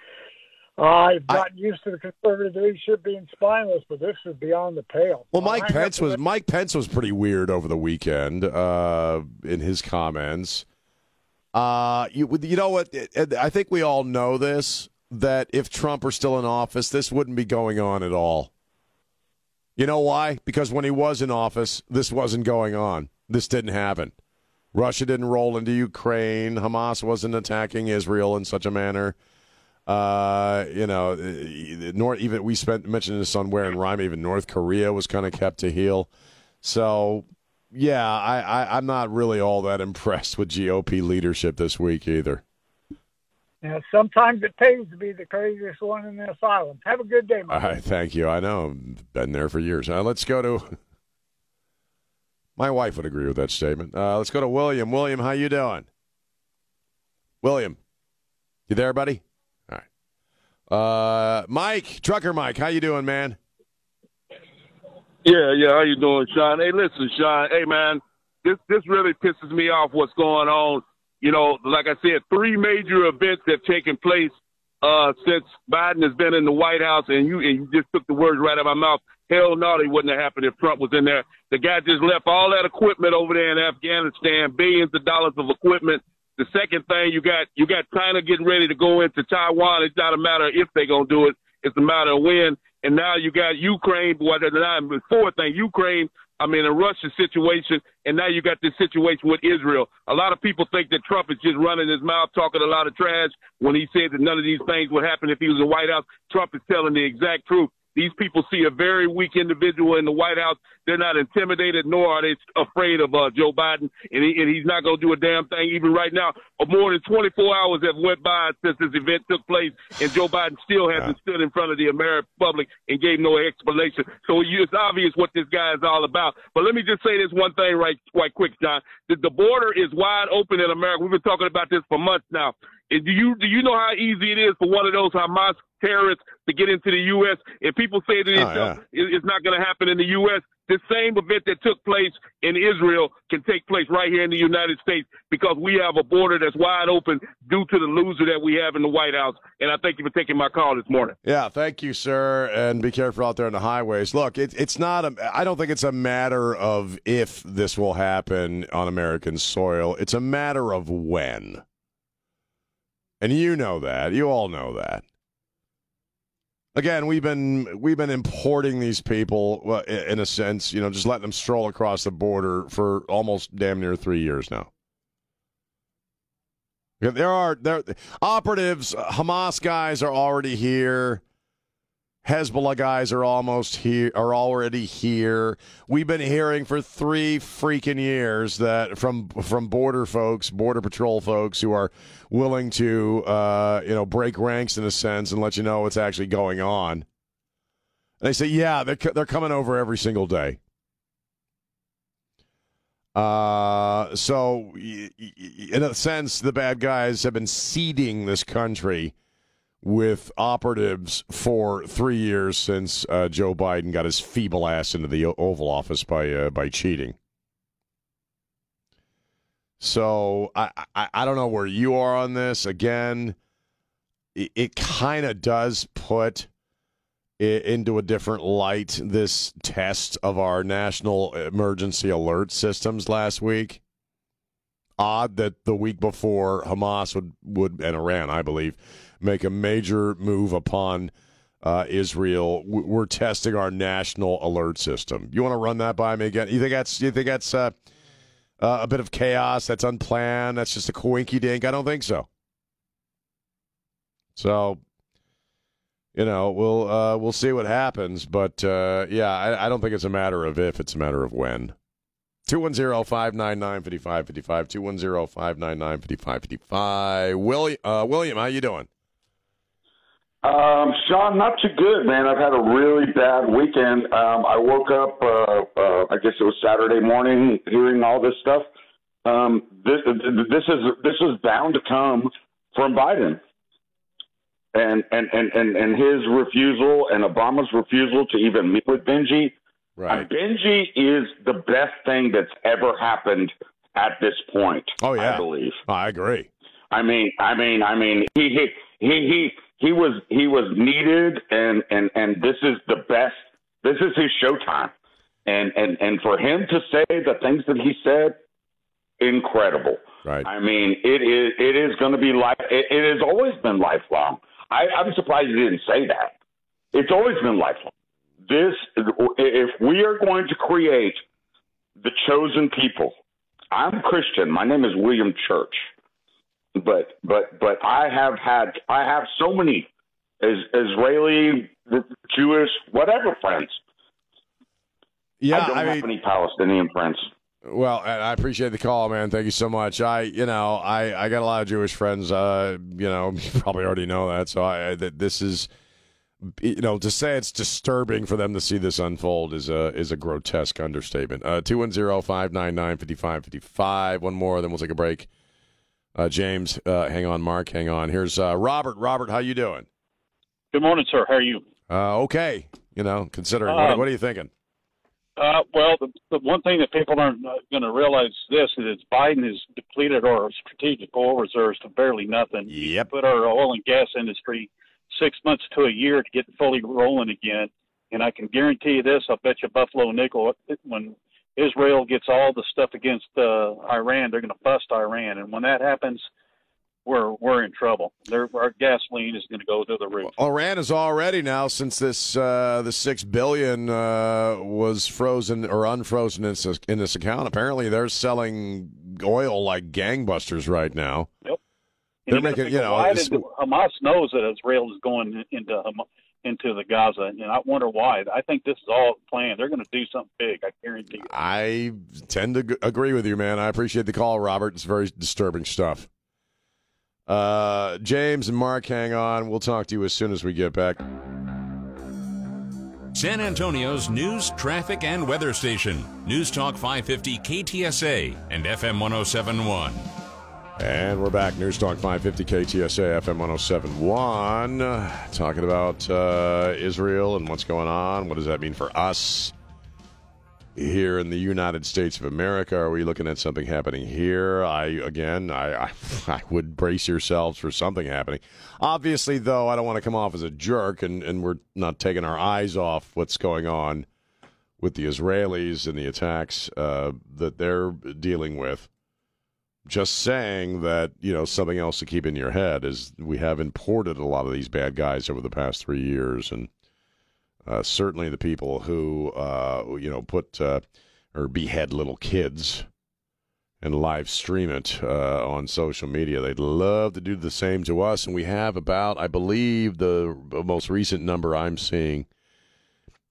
[SPEAKER 9] I've gotten used to the conservative leadership being spineless, but this is beyond the pale.
[SPEAKER 2] Well, Mike
[SPEAKER 9] I
[SPEAKER 2] Pence was Mike Pence was pretty weird over the weekend uh, in his comments. Uh, you you know what? I think we all know this that if Trump were still in office, this wouldn't be going on at all. You know why? Because when he was in office, this wasn't going on. This didn't happen. Russia didn't roll into Ukraine. Hamas wasn't attacking Israel in such a manner. Uh, you know, North even we spent mentioned this on Ware and rhyme. Even North Korea was kind of kept to heel. So, yeah, I, I I'm not really all that impressed with GOP leadership this week either.
[SPEAKER 9] Yeah, sometimes it pays to be the craziest one in the asylum. Have a good day,
[SPEAKER 2] All right, thank you. I know, I've been there for years. Uh, let's go to. My wife would agree with that statement. Uh, let's go to William. William, how you doing? William, you there, buddy? Uh, Mike, trucker Mike, how you doing, man?
[SPEAKER 10] Yeah, yeah. How you doing, Sean? Hey, listen, Sean. Hey, man, this this really pisses me off. What's going on? You know, like I said, three major events have taken place uh, since Biden has been in the White House, and you and you just took the words right out of my mouth. Hell no, they wouldn't have happened if Trump was in there. The guy just left all that equipment over there in Afghanistan, billions of dollars of equipment. The second thing you got, you got China getting ready to go into Taiwan. It's not a matter of if they're gonna do it; it's a matter of when. And now you got Ukraine. What the fourth thing, Ukraine I mean, a Russia situation, and now you got this situation with Israel. A lot of people think that Trump is just running his mouth, talking a lot of trash when he said that none of these things would happen if he was in the White House. Trump is telling the exact truth. These people see a very weak individual in the White House. They're not intimidated, nor are they afraid of uh, Joe Biden, and, he, and he's not going to do a damn thing. Even right now, more than 24 hours have went by since this event took place, and Joe Biden still hasn't yeah. stood in front of the American public and gave no explanation. So it's obvious what this guy is all about. But let me just say this one thing right, quite quick, John. The, the border is wide open in America. We've been talking about this for months now. And do you do you know how easy it is for one of those Hamas terrorists to get into the U.S. If people say that oh, yeah. it's not going to happen in the U.S., the same event that took place in Israel can take place right here in the United States because we have a border that's wide open due to the loser that we have in the White House. And I thank you for taking my call this morning.
[SPEAKER 2] Yeah, thank you, sir. And be careful out there on the highways. Look, it, it's not a, I don't think it's a matter of if this will happen on American soil, it's a matter of when. And you know that. You all know that again, we've been we've been importing these people uh, in a sense, you know, just letting them stroll across the border for almost damn near three years now. There are there operatives, Hamas guys are already here. Hezbollah guys are almost here, are already here. We've been hearing for three freaking years that from from border folks, border patrol folks who are willing to, uh, you know, break ranks in a sense and let you know what's actually going on. And they say, yeah, they're they're coming over every single day. Uh, so in a sense, the bad guys have been seeding this country with operatives for three years since uh, Joe Biden got his feeble ass into the Oval Office by uh, by cheating. So I, I, I don't know where you are on this. Again, it, it kind of does put it into a different light this test of our national emergency alert systems last week. Odd that the week before Hamas would would and Iran, I believe make a major move upon uh, Israel. We're testing our national alert system. You want to run that by me again? You think that's you think that's uh, uh, a bit of chaos? That's unplanned. That's just a coinky dink. I don't think so. So, you know, we'll uh, we'll see what happens. But uh, yeah, I, I don't think it's a matter of if; it's a matter of when. 210-599-5555, 210-599-5555. William, uh, William, how you doing?
[SPEAKER 11] Um, Sean, not too good, man. I've had a really bad weekend. Um, I woke up, uh, uh, I guess it was Saturday morning, hearing all this stuff. Um, this, this is this is bound to come from Biden, and and and and, and his refusal and Obama's refusal to even meet with Benji.
[SPEAKER 2] Right.
[SPEAKER 11] Benji is the best thing that's ever happened at this point.
[SPEAKER 2] Oh yeah,
[SPEAKER 11] I believe.
[SPEAKER 2] I agree.
[SPEAKER 11] I mean, I mean, I mean, he he he he he was he was needed, and and and this is the best. This is his showtime, and and and for him to say the things that he said, incredible.
[SPEAKER 2] Right.
[SPEAKER 11] I mean, it is it is going to be life. It, it has always been lifelong. I, I'm surprised he didn't say that. It's always been lifelong. This, if we are going to create the chosen people, I'm Christian. My name is William Church but but but I have had I have so many is, Israeli, Jewish, whatever friends.
[SPEAKER 2] Yeah,
[SPEAKER 11] I don't
[SPEAKER 2] I
[SPEAKER 11] have
[SPEAKER 2] mean,
[SPEAKER 11] any Palestinian friends.
[SPEAKER 2] Well, I appreciate the call, man. Thank you so much. I, you know, I, I got a lot of Jewish friends. Uh, you know, you probably already know that. So I, that this is, you know, to say it's disturbing for them to see this unfold is a is a grotesque understatement. Uh, two one zero five nine nine fifty five fifty five. One more, then we'll take a break. Uh, James, uh, hang on, Mark, hang on. Here's uh, Robert. Robert, how you doing?
[SPEAKER 12] Good morning, sir. How are you?
[SPEAKER 2] Uh, okay. You know, considering what,
[SPEAKER 12] Um,
[SPEAKER 2] what are you thinking?
[SPEAKER 12] Uh, well, the, the one thing that people aren't going to realize is this is Biden has depleted our strategic oil reserves to barely nothing.
[SPEAKER 2] Yep.
[SPEAKER 12] Put our oil and gas industry six months to a year to get fully rolling again. And I can guarantee you this: I'll bet you Buffalo nickel when Israel gets all the stuff against uh, Iran, they're going to bust Iran, and when that happens, we're we're in trouble. Their, our gasoline is going to go to the roof.
[SPEAKER 2] Iran is already now since this uh, the six billion uh, was frozen or unfrozen in this, in this account. Apparently, they're selling oil like gangbusters right now.
[SPEAKER 12] Yep.
[SPEAKER 2] They're making you know.
[SPEAKER 12] Why did Hamas knows that Israel is going into into the Gaza, and I wonder why. I think this is all planned. They're going to do something big. I guarantee you.
[SPEAKER 2] I tend to agree with you, man. I appreciate the call, Robert. It's very disturbing stuff. Uh, James and Mark, hang on. We'll talk to you as soon as we get back.
[SPEAKER 1] San Antonio's news, traffic, and weather station. News Talk 550 KTSA and FM 1071.
[SPEAKER 2] And we're back. News Talk 550 KTSA FM 1071. Talking about uh, Israel and what's going on. What does that mean for us? here in the United States of America? Are we looking at something happening here? I again, I, I, I would brace yourselves for something happening. Obviously, though, I don't want to come off as a jerk, and, and we're not taking our eyes off what's going on with the Israelis and the attacks uh, that they're dealing with. Just saying that you know something else to keep in your head is we have imported a lot of these bad guys over the past three years, and uh, certainly, the people who uh, you know put uh, or behead little kids and live stream it uh, on social media, they'd love to do the same to us. And we have about, I believe, the most recent number I'm seeing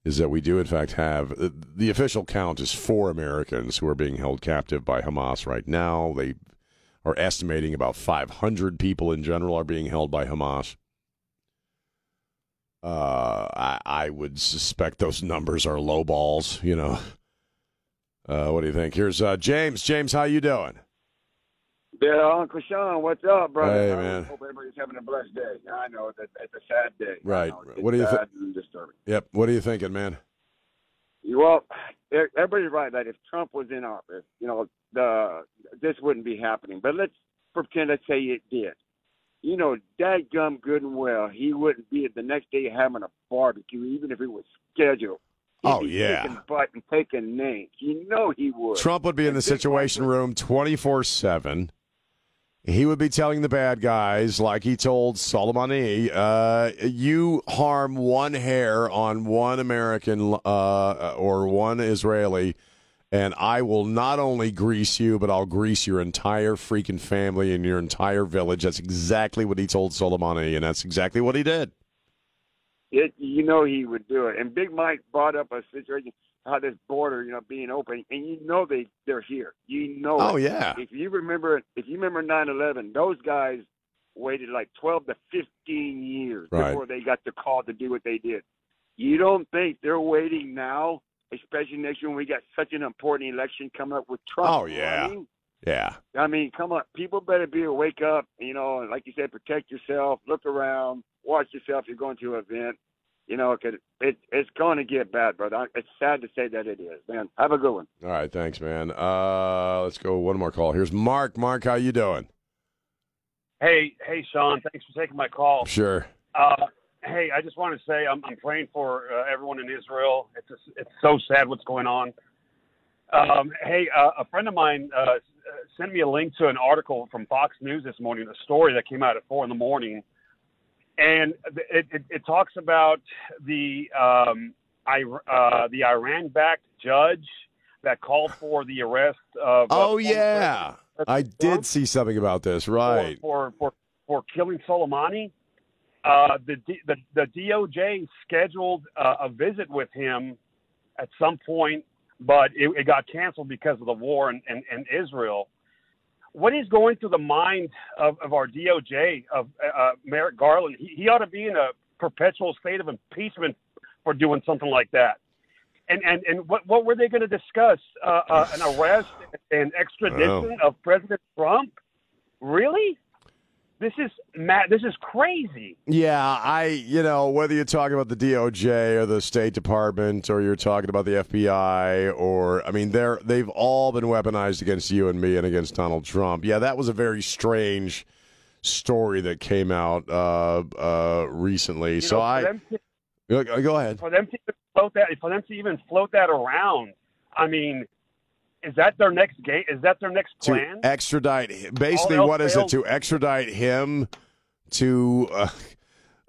[SPEAKER 2] is that we do in fact have uh, the official count is four Americans who are being held captive by Hamas right now. They are estimating about 500 people in general are being held by Hamas. Uh, I, I would suspect those numbers are low balls. You know. Uh, what do you think? Here's uh, James. James, how you doing?
[SPEAKER 13] Yeah, Uncle Sean, what's up, brother?
[SPEAKER 2] Hey,
[SPEAKER 13] I
[SPEAKER 2] man.
[SPEAKER 13] Hope everybody's having a blessed day. I know it's a, it's a sad day.
[SPEAKER 2] Right. What do you think?
[SPEAKER 13] disturbing.
[SPEAKER 2] Yep. What are you thinking, man?
[SPEAKER 13] Well, everybody's right that if Trump was in office, you know, the this wouldn't be happening. But let's pretend, let's say it did. You know, dadgum good and well, he wouldn't be the next day having a barbecue, even if it was scheduled. He'd
[SPEAKER 2] Oh,
[SPEAKER 13] be
[SPEAKER 2] yeah.
[SPEAKER 13] Taking butt and taking names. You know he would.
[SPEAKER 2] Trump would be in the situation room 24 7. He would be telling the bad guys, like he told Soleimani, uh, you harm one hair on one American uh, or one Israeli, and I will not only grease you, but I'll grease your entire freaking family and your entire village. That's exactly what he told Soleimani, and that's exactly what he did.
[SPEAKER 13] It, you know he would do it. And Big Mike brought up a situation how this border, you know, being open, and you know they they're here. You know.
[SPEAKER 2] Oh,
[SPEAKER 13] it.
[SPEAKER 2] yeah.
[SPEAKER 13] If you remember, if you remember nine eleven, those guys waited like twelve to fifteen years
[SPEAKER 2] Right.
[SPEAKER 13] before they got the call to do what they did. You don't think they're waiting now, especially next year when we got such an important election coming up with Trump?
[SPEAKER 2] Oh, yeah.
[SPEAKER 13] running?
[SPEAKER 2] Yeah.
[SPEAKER 13] I mean, come on, people better be wake up. You know, and like you said, protect yourself, look around, watch yourself. You're going to an event. You know, it could. it's going to get bad, brother. I- It's sad to say that it is, man. Have a good one.
[SPEAKER 2] All right, thanks, man. Uh, let's go one more call. Here's Mark. Mark, how you doing?
[SPEAKER 14] Hey, hey, Sean. Thanks for taking my call.
[SPEAKER 2] Sure.
[SPEAKER 14] Uh, hey, I just want to say I'm, I'm praying for uh, everyone in Israel. It's just, it's so sad what's going on. Um, hey, uh, a friend of mine uh, uh, sent me a link to an article from Fox News this morning, a story that came out at four in the morning, and it, it, it talks about the um, I, uh, the Iran-backed judge that called for the arrest of. uh,
[SPEAKER 2] Oh yeah, I did see something about this. Right.
[SPEAKER 14] for for for killing Soleimani. Uh, the, the the DOJ scheduled uh, a visit with him at some point, but it, it got canceled because of the war in, in, in Israel. What is going through the mind of, of our DOJ of uh, Merrick Garland? He, he ought to be in a perpetual state of impeachment for doing something like that. And and and what what were they going to discuss? Uh, uh, an arrest and extradition of President Trump? Really? This is Matt. This is crazy.
[SPEAKER 2] Yeah, I, you know, whether you're talking about the DOJ or the State Department or you're talking about the FBI or, I mean, they're they've all been weaponized against you and me and against Donald Trump. Yeah, that was a very strange story that came out uh, uh, recently.
[SPEAKER 14] You
[SPEAKER 2] so
[SPEAKER 14] know,
[SPEAKER 2] I,
[SPEAKER 14] to-
[SPEAKER 2] go go ahead.
[SPEAKER 14] for them to even float that for them to even float that around. I mean, is that their next game? Is that their next plan?
[SPEAKER 2] to extradite. Basically, what is it? To extradite him to uh,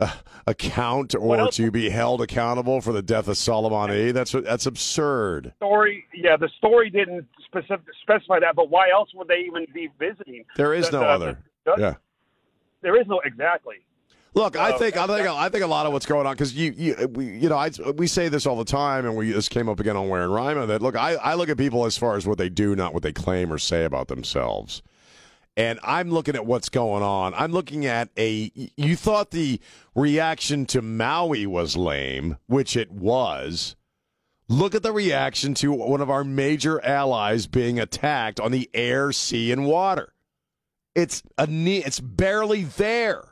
[SPEAKER 2] uh, account or to be held accountable for the death of Soleimani? That's that's absurd.
[SPEAKER 14] story, yeah, the story didn't specific, specify that, but why else would they even be visiting?
[SPEAKER 2] There is
[SPEAKER 14] The-
[SPEAKER 2] no
[SPEAKER 14] the-
[SPEAKER 2] other.
[SPEAKER 14] the-
[SPEAKER 2] Yeah.
[SPEAKER 14] there is no exactly.
[SPEAKER 2] Look, I
[SPEAKER 14] oh.
[SPEAKER 2] think I think I think a lot of what's going on because you you we, you know I, we say this all the time, and we this came up again on and Ryman that look I, I look at people as far as what they do, not what they claim or say about themselves. And I'm looking at what's going on. I'm looking at a. You thought the reaction to Maui was lame, which it was. Look at the reaction to one of our major allies being attacked on the air, sea, and water. It's a It's barely there.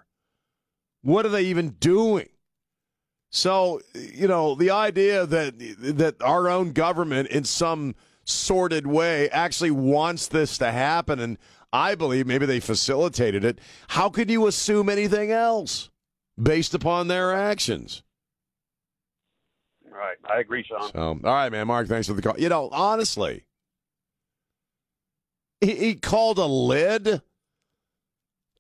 [SPEAKER 2] What are they even doing? So, you know, the idea that that our own government in some sordid way actually wants this to happen and I believe maybe they facilitated it. How could you assume anything else based upon their actions?
[SPEAKER 14] Right, I agree, Sean.
[SPEAKER 2] So, all right, man, Mark, thanks for the call. You know, honestly, he, he called a lid.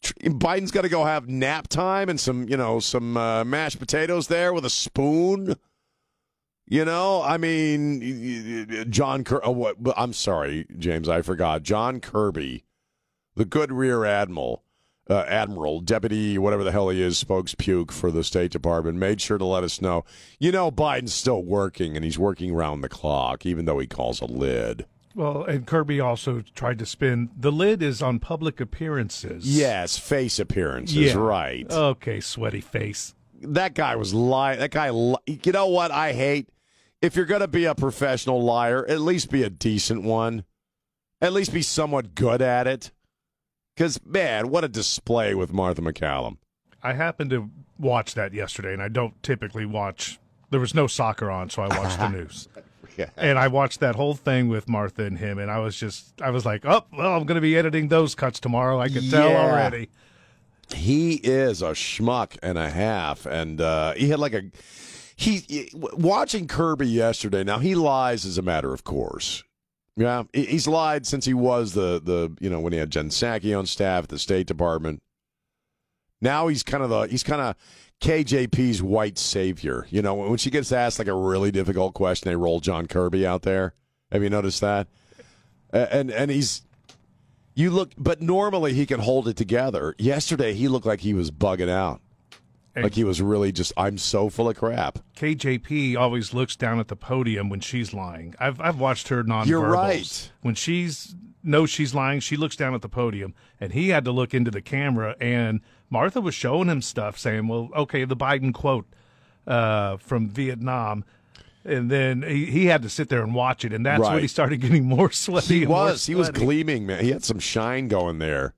[SPEAKER 2] Biden's got to go have nap time and some, you know, some uh, mashed potatoes there with a spoon. You know, I mean, John. Ker- oh, what, I'm sorry, James, I forgot. John Kirby, the good rear admiral, uh, admiral, deputy, whatever the hell he is, spokes puke for the State Department, made sure to let us know. You know, Biden's still working, and he's working round the clock, even though he calls a lid.
[SPEAKER 3] Well, and Kirby also tried to spin the lid is on public appearances.
[SPEAKER 2] Yes, face appearances,
[SPEAKER 3] Yeah.
[SPEAKER 2] right?
[SPEAKER 3] Okay, sweaty face.
[SPEAKER 2] that guy was lying. That guy, li- you know what I hate? If you're going to be a professional liar, at least be a decent one. At least be somewhat good at it. Because, man, what a display with Martha MacCallum.
[SPEAKER 3] I happened to watch that yesterday, and I don't typically watch. There was no soccer on, so I watched the news.
[SPEAKER 2] Yeah.
[SPEAKER 3] And I watched that whole thing with Martha and him, and I was just, I was like, oh, well, I'm going to be editing those cuts tomorrow. I can tell already.
[SPEAKER 2] He is a schmuck and a half, and uh, he had like a he watching Kirby yesterday. Now he lies as a matter of course. Yeah, he- he's lied since he was the the you know when he had Jen Psaki on staff at the State Department. Now he's kind of the he's kind of KJP's white savior. You know when she gets asked like a really difficult question, they roll John Kirby out there. Have you noticed that? And and he's you look, but normally he can hold it together. Yesterday, he looked like he was bugging out. Like he was really just, I'm so full of crap.
[SPEAKER 3] KJP always looks down at the podium when she's lying. I've I've watched her non
[SPEAKER 2] You're right.
[SPEAKER 3] When she's knows she's lying, she looks down at the podium, and he had to look into the camera. And Martha was showing him stuff, saying, "Well, okay, the Biden quote uh, from Vietnam." And then he, he had to sit there and watch it, and that's when he started getting more sweaty.
[SPEAKER 2] He was, he was gleaming, man. He had some shine going there.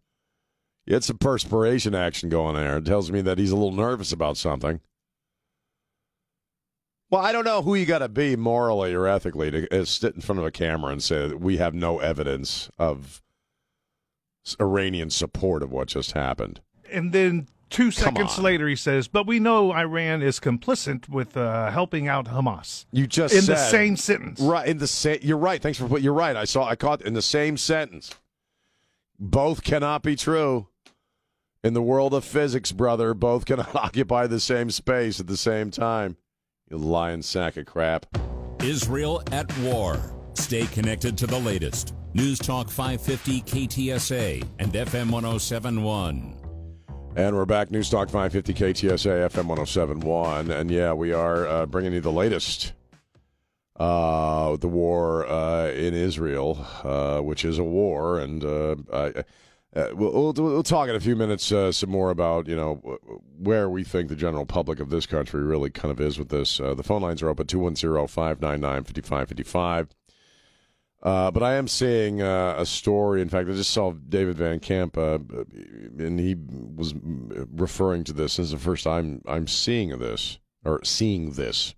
[SPEAKER 2] He had some perspiration action going there. It tells me that he's a little nervous about something. Well, I don't know who you got to be morally or ethically to uh, sit in front of a camera and say that we have no evidence of Iranian support of what just happened.
[SPEAKER 3] And then two seconds later, he says, "But we know Iran is complicit with uh, helping out Hamas."
[SPEAKER 2] You just
[SPEAKER 3] in the same sentence.
[SPEAKER 2] right? In the same, you're right. Thanks for put. You're right. I saw. I caught in the same sentence. Both cannot be true. In the world of physics, brother, both cannot occupy the same space at the same time. You lying sack of crap.
[SPEAKER 1] Israel at war. Stay connected to the latest. News Talk 550 KTSA and FM 1071.
[SPEAKER 2] And we're back. News Talk 550 KTSA FM 1071. And yeah, we are uh, bringing you the latest. Uh, the war uh, in Israel, uh, which is a war. And uh, I, uh, we'll, we'll, talk in a few minutes some more about, you know, where we think the general public of this country really kind of is with this. The phone lines are open 210 599 5555. Uh, but I am seeing uh, a story. In fact, I just saw David Van Camp, uh, and he was referring to this. This is the first time I'm seeing this or seeing this.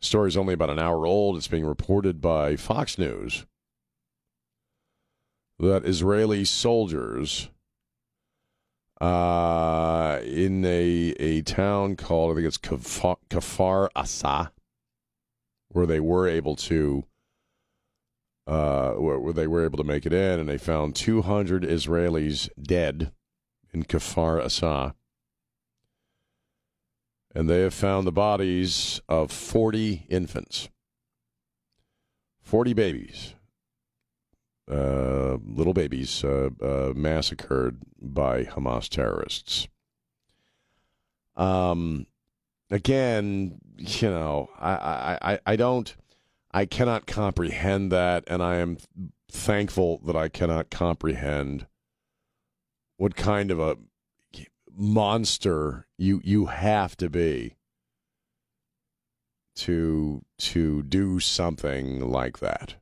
[SPEAKER 2] Story is only about an hour old. It's being reported by Fox News that Israeli soldiers uh, in a a town called I think it's Kafar, Kfar Aza, where they were able to uh, where, they were able to make it in, and they found 200 Israelis dead in Kfar Aza. And they have found the bodies of 40 infants, 40 babies, uh, little babies uh, uh, massacred by Hamas terrorists. Um, again, you know, I, I, I, I don't I cannot comprehend that, and I am thankful that I cannot comprehend what kind of a monster you you have to be to to do something like that.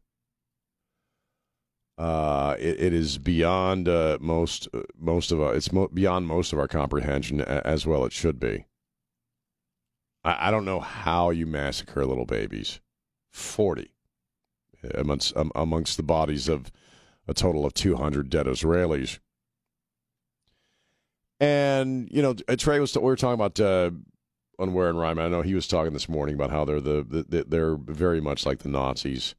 [SPEAKER 2] Uh, it, it is beyond uh, most uh, most of our, it's mo- beyond most of our comprehension as well. It should be. I, I don't know how you massacre little babies. 40 amongst, um, amongst the bodies of a total of 200 dead Israelis. And, you know, Trey was, we were talking about uh, Unwear and Ryman. I know he was talking this morning about how they're the, the they're very much like the Nazis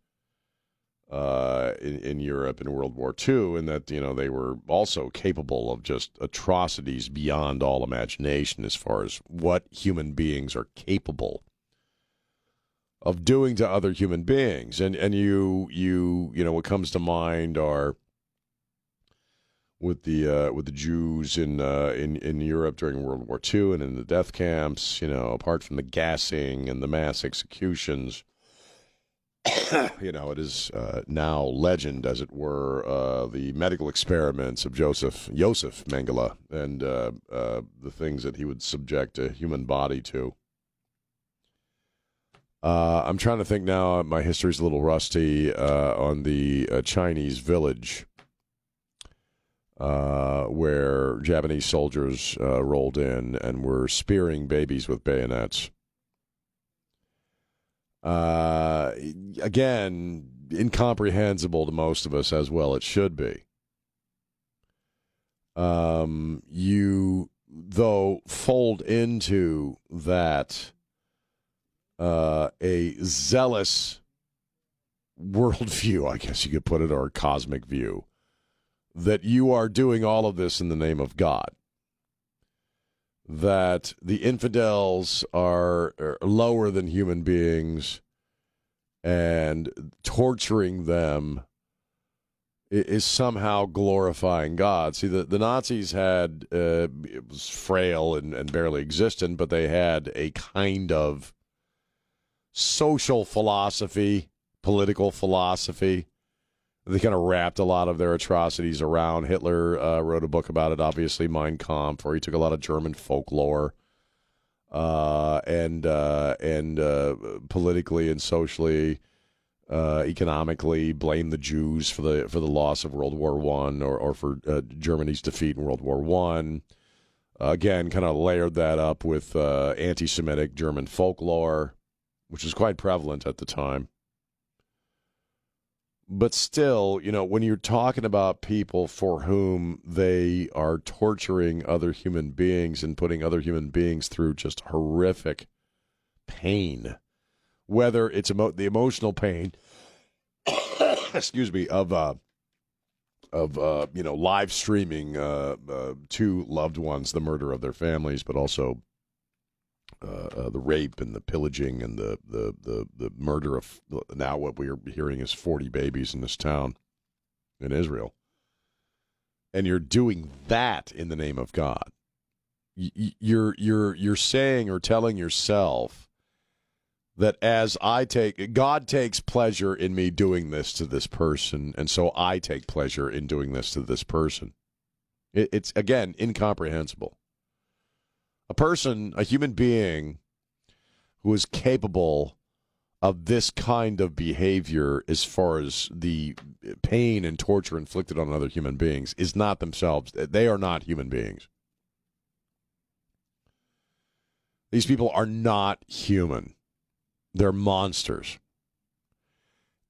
[SPEAKER 2] uh, in, in Europe in World War II, and that you know they were also capable of just atrocities beyond all imagination as far as what human beings are capable of doing to other human beings. And and you you you know what comes to mind are with the uh, with the Jews in uh, in in Europe during World War II and in the death camps. You know, apart from the gassing and the mass executions. you know, it is uh, now legend, as it were, uh, the medical experiments of Joseph Joseph Mengele and uh, uh, the things that he would subject a human body to. Uh, I'm trying to think now. My history's a little rusty uh, on the uh, Chinese village uh, where Japanese soldiers uh, rolled in and were spearing babies with bayonets. Uh, again, incomprehensible to most of us, as well it should be. Um, you, though, fold into that uh, a zealous worldview, I guess you could put it, or a cosmic view, that you are doing all of this in the name of God. That the infidels are, are lower than human beings and torturing them is somehow glorifying God. See, the, the Nazis had, uh, it was frail and, and barely existent, but they had a kind of social philosophy, political philosophy. They kind of wrapped a lot of their atrocities around. Hitler uh, wrote a book about it, obviously, Mein Kampf, where he took a lot of German folklore uh, and uh, and uh, politically and socially, uh, economically, blamed the Jews for the for the loss of World War One or or for uh, Germany's defeat in World War One. Again, kind of layered that up with anti-Semitic German folklore which was quite prevalent at the time. But still, you know, when you're talking about people for whom they are torturing other human beings and putting other human beings through just horrific pain, whether it's emo- the emotional pain, excuse me, of uh, of uh, you know live streaming uh, uh, to loved ones the murder of their families, but also uh, uh, the rape and the pillaging and the, the, the, the murder of now what we're hearing is 40 babies in this town in Israel. And you're doing that in the name of God. You're you're you're saying or telling yourself that as I take God takes pleasure in me doing this to this person, and so I take pleasure in doing this to this person. it's again incomprehensible a person, a human being who is capable of this kind of behavior, as far as the pain and torture inflicted on other human beings, is not themselves. They are not human beings. These people are not human. They're monsters.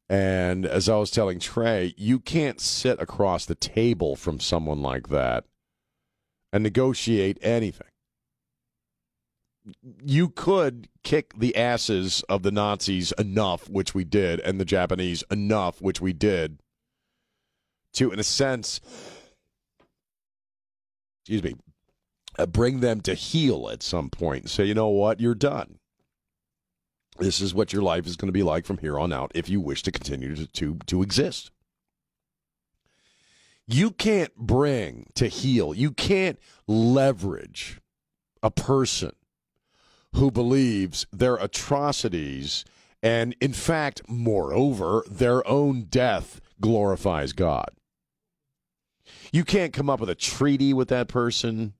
[SPEAKER 2] And as I was telling Trey, you can't sit across the table from someone like that and negotiate anything. You could kick the asses of the Nazis enough, which we did, and the Japanese enough, which we did, to, in a sense, excuse me, uh, bring them to heel at some point and say, you know what, you're done. This is what your life is going to be like from here on out if you wish to continue to, to, to exist. You can't bring to heel, you can't leverage a person who believes their atrocities and, in fact, moreover, their own death glorifies God. You can't come up with a treaty with that person.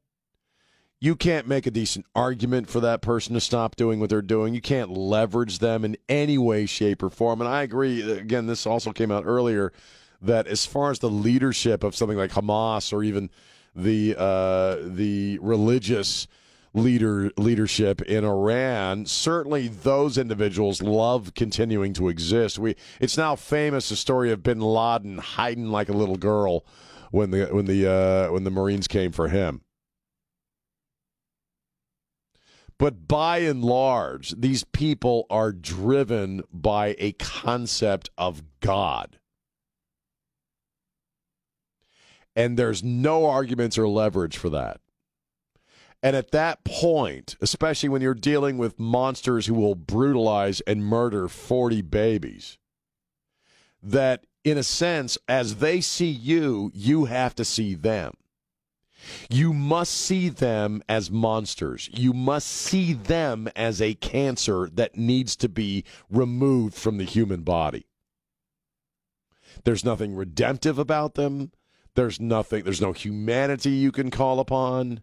[SPEAKER 2] You can't make a decent argument for that person to stop doing what they're doing. You can't leverage them in any way, shape, or form. And I agree. Again, this also came out earlier that as far as the leadership of something like Hamas or even the uh, the religious leader leadership in Iran, certainly those individuals love continuing to exist. We it's now famous the story of Bin Laden hiding like a little girl when the when the uh, when the Marines came for him. But by and large, these people are driven by a concept of God. And there's no arguments or leverage for that. And at that point, especially when you're dealing with monsters who will brutalize and murder 40 babies, that in a sense, as they see you, you have to see them. You must see them as monsters. You must see them as a cancer that needs to be removed from the human body. There's nothing redemptive about them. There's nothing, there's no humanity you can call upon.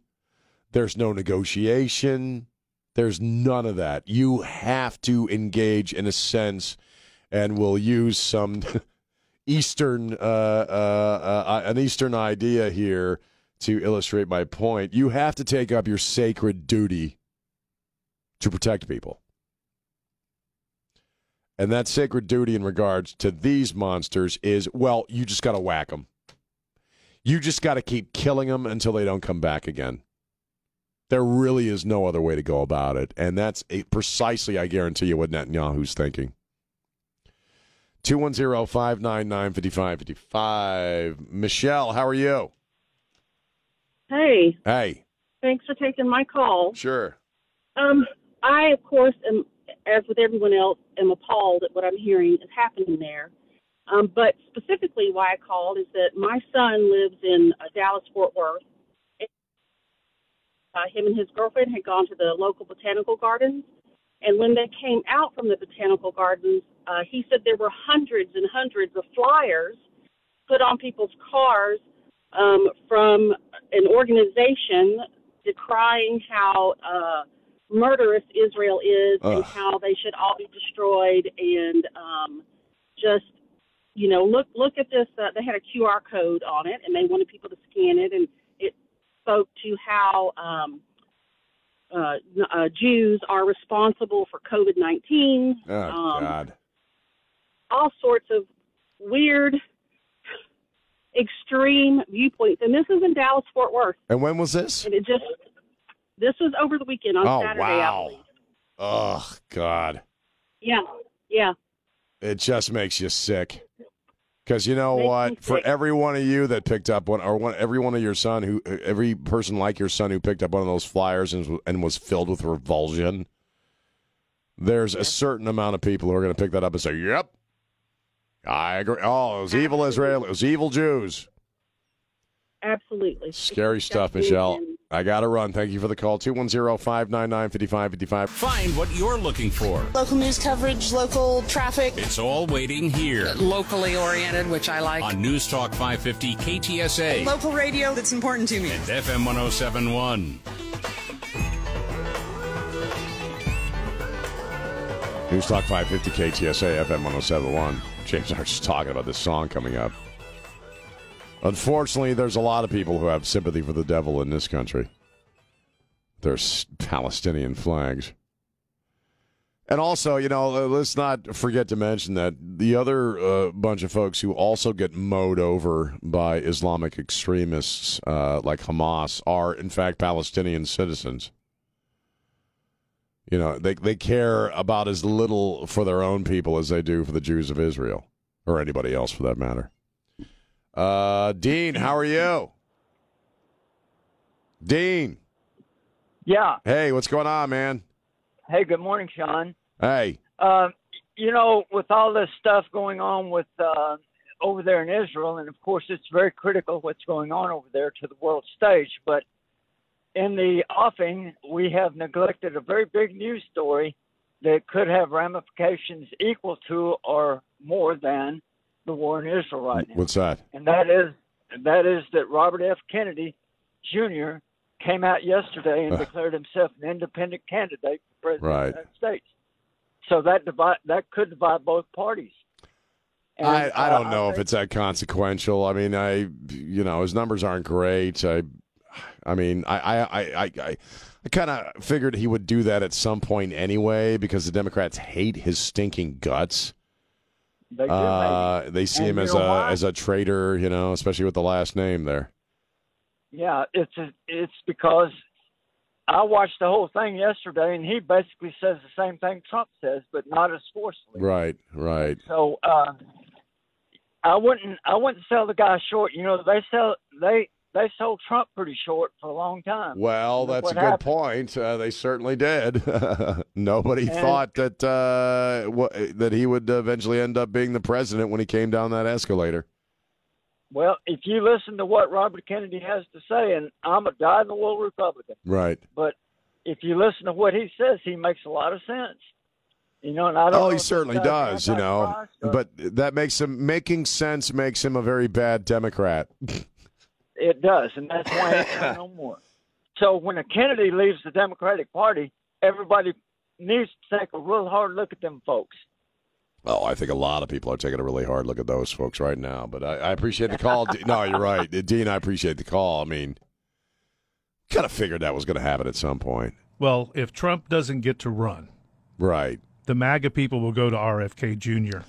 [SPEAKER 2] There's no negotiation. There's none of that. You have to engage in a sense, and we'll use some Eastern, uh, uh, uh, an Eastern idea here to illustrate my point. You have to take up your sacred duty to protect people. And that sacred duty in regards to these monsters is well, you just got to whack them. You just got to keep killing them until they don't come back again. There really is no other way to go about it. And that's a, precisely, I guarantee you, what Netanyahu's thinking. 210 599 5555. Michelle, how are you?
[SPEAKER 15] Hey,
[SPEAKER 2] Hey.
[SPEAKER 15] thanks for taking my call.
[SPEAKER 2] Sure.
[SPEAKER 15] Um, I, of course, am, as with everyone else, am appalled at what I'm hearing is happening there. Um, but specifically, why I called is that my son lives in uh, Dallas Fort Worth. Uh, him and his girlfriend had gone to the local botanical gardens, and when they came out from the botanical gardens, uh, he said there were hundreds and hundreds of flyers put on people's cars um, from an organization decrying how uh, murderous Israel is and how they should all be destroyed. And um, just you know look look at this uh, they had a QR code on it and they wanted people to scan it. And spoke to how um, uh, uh, Jews are responsible for COVID nineteen.
[SPEAKER 2] Oh,
[SPEAKER 15] um,
[SPEAKER 2] God.
[SPEAKER 15] all sorts of weird, extreme viewpoints. And this is in Dallas, Fort Worth.
[SPEAKER 2] And when was this?
[SPEAKER 15] And it just, this was over the weekend on
[SPEAKER 2] oh,
[SPEAKER 15] Saturday,
[SPEAKER 2] wow. Oh, God.
[SPEAKER 15] Yeah, yeah.
[SPEAKER 2] It just makes you sick. Because you know what? For every one of you that picked up one, or one, every one of your son who, uh, every person like your son who picked up one of those flyers and, was- and was filled with revulsion, there's a certain amount of people who are going to pick that up and say, "Yep, I agree." Oh, it was evil Israel. It was evil Jews.
[SPEAKER 15] Absolutely.
[SPEAKER 2] Scary stuff, Michelle.
[SPEAKER 15] And-
[SPEAKER 2] I got to run. Thank you for the call. 210 599 5555.
[SPEAKER 1] Find what you're looking for.
[SPEAKER 16] Local news coverage, local traffic.
[SPEAKER 1] It's all waiting here
[SPEAKER 16] Locally oriented, which I like.
[SPEAKER 1] on News Talk 550 KTSA
[SPEAKER 16] Local radio that's important to me.
[SPEAKER 1] and FM 1071.
[SPEAKER 2] News Talk 550 KTSA FM 1071. James and I were just talking about this song coming up. Unfortunately, there's a lot of people who have sympathy for the devil in this country. There's Palestinian flags. And also, you know, uh, let's not forget to mention that the other uh, bunch of folks who also get mowed over by Islamic extremists uh, like Hamas are, in fact, Palestinian citizens. You know, they they care about as little for their own people as they do for the Jews of Israel or anybody else for that matter. Uh, Dean, how are you? Dean.
[SPEAKER 17] Yeah.
[SPEAKER 2] Hey, what's going on, man?
[SPEAKER 17] Hey, good morning, Sean.
[SPEAKER 2] Hey.
[SPEAKER 17] Uh, you know, with all this stuff going on with uh, over there in Israel, and of course, it's very critical what's going on over there to the world stage. But in the offing, we have neglected a very big news story that could have ramifications equal to or more than the war in Israel right now.
[SPEAKER 2] What's that?
[SPEAKER 17] And that is that is that Robert F. Kennedy Jr. came out yesterday and declared himself an independent candidate for president
[SPEAKER 2] Right.
[SPEAKER 17] of the United States. So that divide that could divide both parties. And,
[SPEAKER 2] I, I don't
[SPEAKER 17] uh,
[SPEAKER 2] know if it's that consequential. I mean, I you know his numbers aren't great. I I mean, I I I I, I, I kind of figured he would do that at some point anyway because the Democrats hate his stinking guts.
[SPEAKER 17] They
[SPEAKER 2] Uh, they see
[SPEAKER 17] And
[SPEAKER 2] him as a
[SPEAKER 17] why?
[SPEAKER 2] as a traitor, you know, especially with the last name there.
[SPEAKER 17] Yeah, it's a, it's because I watched the whole thing yesterday, and he basically says the same thing Trump says, but not as forcefully.
[SPEAKER 2] Right, right.
[SPEAKER 17] So uh, I wouldn't I wouldn't sell the guy short. You know, they sell they they sold Trump pretty short for a long time.
[SPEAKER 2] Well, that's a good
[SPEAKER 17] happened.
[SPEAKER 2] point. Uh, they certainly did. Nobody
[SPEAKER 17] And-
[SPEAKER 2] thought that uh, wha- that he would eventually end up being the president when he came down that escalator.
[SPEAKER 17] Well, if you listen to what Robert Kennedy has to say, and I'm a dyed-in-the-wool Republican,
[SPEAKER 2] Right.
[SPEAKER 17] but if you listen to what he says, he makes a lot of sense. You know, and I don't.
[SPEAKER 2] Oh, he certainly does, you know. But that makes him making sense makes him a very bad Democrat.
[SPEAKER 17] It does, and that's why it's no more. So when a Kennedy leaves the Democratic Party, everybody needs to take a real hard look at them folks.
[SPEAKER 2] Oh, I think a lot of people are taking a really hard look at those folks right now. But I, I appreciate the call. No, you're right, Dean. I appreciate the call. I mean, kind of figured that was going to happen at some point.
[SPEAKER 3] Well, if Trump doesn't get to run,
[SPEAKER 2] right,
[SPEAKER 3] the MAGA people will go to RFK Jr.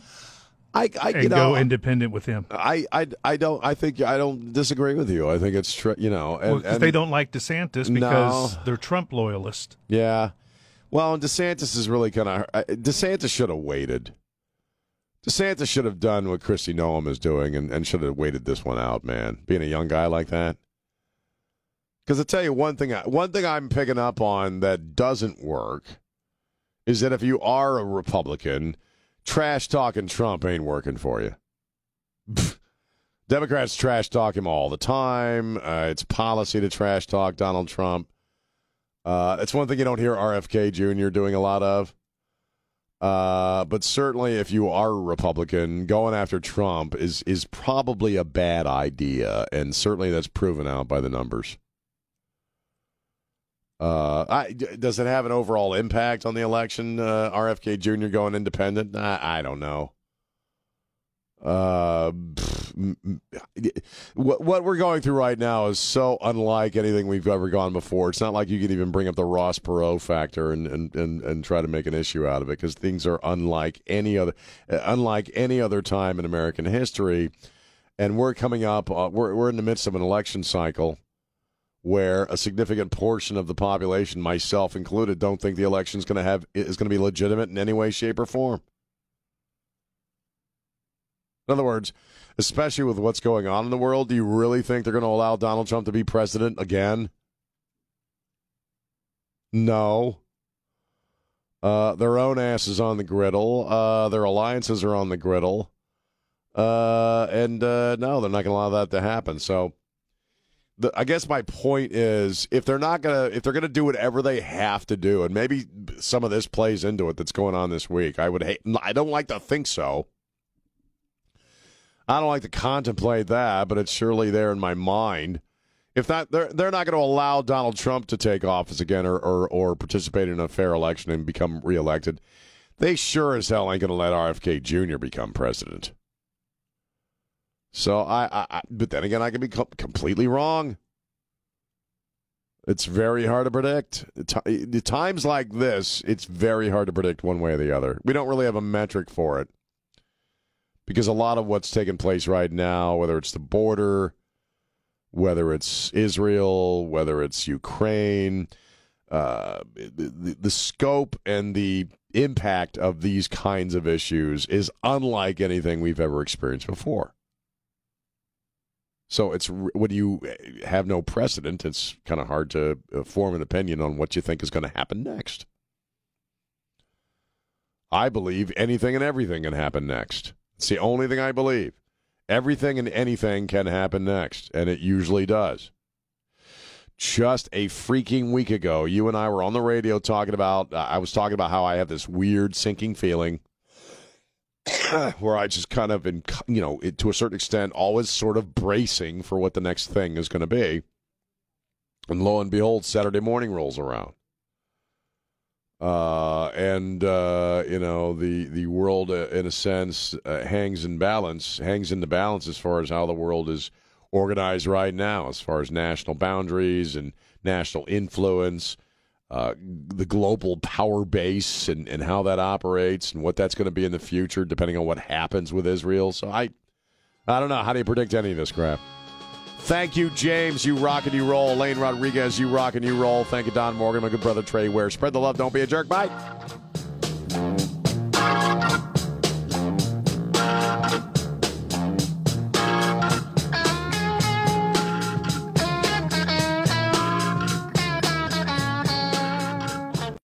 [SPEAKER 2] I, I
[SPEAKER 3] and
[SPEAKER 2] you know,
[SPEAKER 3] go independent with him.
[SPEAKER 2] I, I, I don't. I think I don't disagree with you. I think it's tr- you know, and,
[SPEAKER 3] Well,
[SPEAKER 2] and-
[SPEAKER 3] they don't like DeSantis
[SPEAKER 2] No.
[SPEAKER 3] because they're Trump loyalists.
[SPEAKER 2] Yeah. Well, and DeSantis is really kind of DeSantis should have waited. DeSantis should have done what Kristi Noem is doing and, and should have waited this one out, man. Being a young guy like that. Because I tell you one thing, one thing I'm picking up on that doesn't work is that if you are a Republican, trash talking Trump ain't working for you. Democrats trash talk him all the time. Uh, it's policy to trash talk Donald Trump. Uh, it's one thing you don't hear RFK Jr. doing a lot of. Uh, but certainly, if you are a Republican, going after Trump is is probably a bad idea, and certainly that's proven out by the numbers. Uh, I, does it have an overall impact on the election? Uh, RFK Jr. going independent? I, I don't know. Uh, what what we're going through right now is so unlike anything we've ever gone before. It's not like you can even bring up the Ross Perot factor and and, and, and try to make an issue out of it because things are unlike any other uh, unlike any other time in American history. And we're coming up. Uh, we're we're in the midst of an election cycle where a significant portion of the population, myself included, don't think the election is going to have is going to be legitimate in any way, shape, or form. In other words, especially with what's going on in the world, do you really think they're going to allow Donald Trump to be president again? No. Uh, their own ass is on the griddle. Uh, their alliances are on the griddle. Uh, and uh, no, they're not going to allow that to happen. So, the, I guess my point is, if they're not gonna, if they're gonna do whatever they have to do, and maybe some of this plays into it that's going on this week. I would hate. I don't like to think so. I don't like to contemplate that, but it's surely there in my mind. If that they're they're not going to allow Donald Trump to take office again or, or or participate in a fair election and become reelected, They sure as hell ain't going to let RFK Jr. become president. So I, I, I, but then again, I can be co- completely wrong. It's very hard to predict. The times like this, it's very hard to predict one way or the other. We don't really have a metric for it because a lot of what's taking place right now, whether it's the border, whether it's Israel, whether it's Ukraine, uh, the, the scope and the impact of these kinds of issues is unlike anything we've ever experienced before. So it's when you have no precedent, it's kind of hard to uh, form an opinion on what you think is going to happen next. I believe anything and everything can happen next. It's the only thing I believe. Everything and anything can happen next, and it usually does. Just a freaking week ago, you and I were on the radio talking about, uh, I was talking about how I have this weird sinking feeling where I just kind of, in, you know, to a certain extent, always sort of bracing for what the next thing is going to be. And lo and behold, Saturday morning rolls around. Uh, and uh, you know the the world, uh, in a sense, uh, hangs in balance, hangs in the balance as far as how the world is organized right now, as far as national boundaries and national influence, uh, the global power base and, and how that operates and what that's going to be in the future, depending on what happens with Israel. So I, I don't know. How do you predict any of this crap? Thank you, James. You rock and you roll. Lane Rodriguez, you rock and you roll. Thank you, Don Morgan, my good brother Trey Ware. Spread the love. Don't be a jerk. Bye.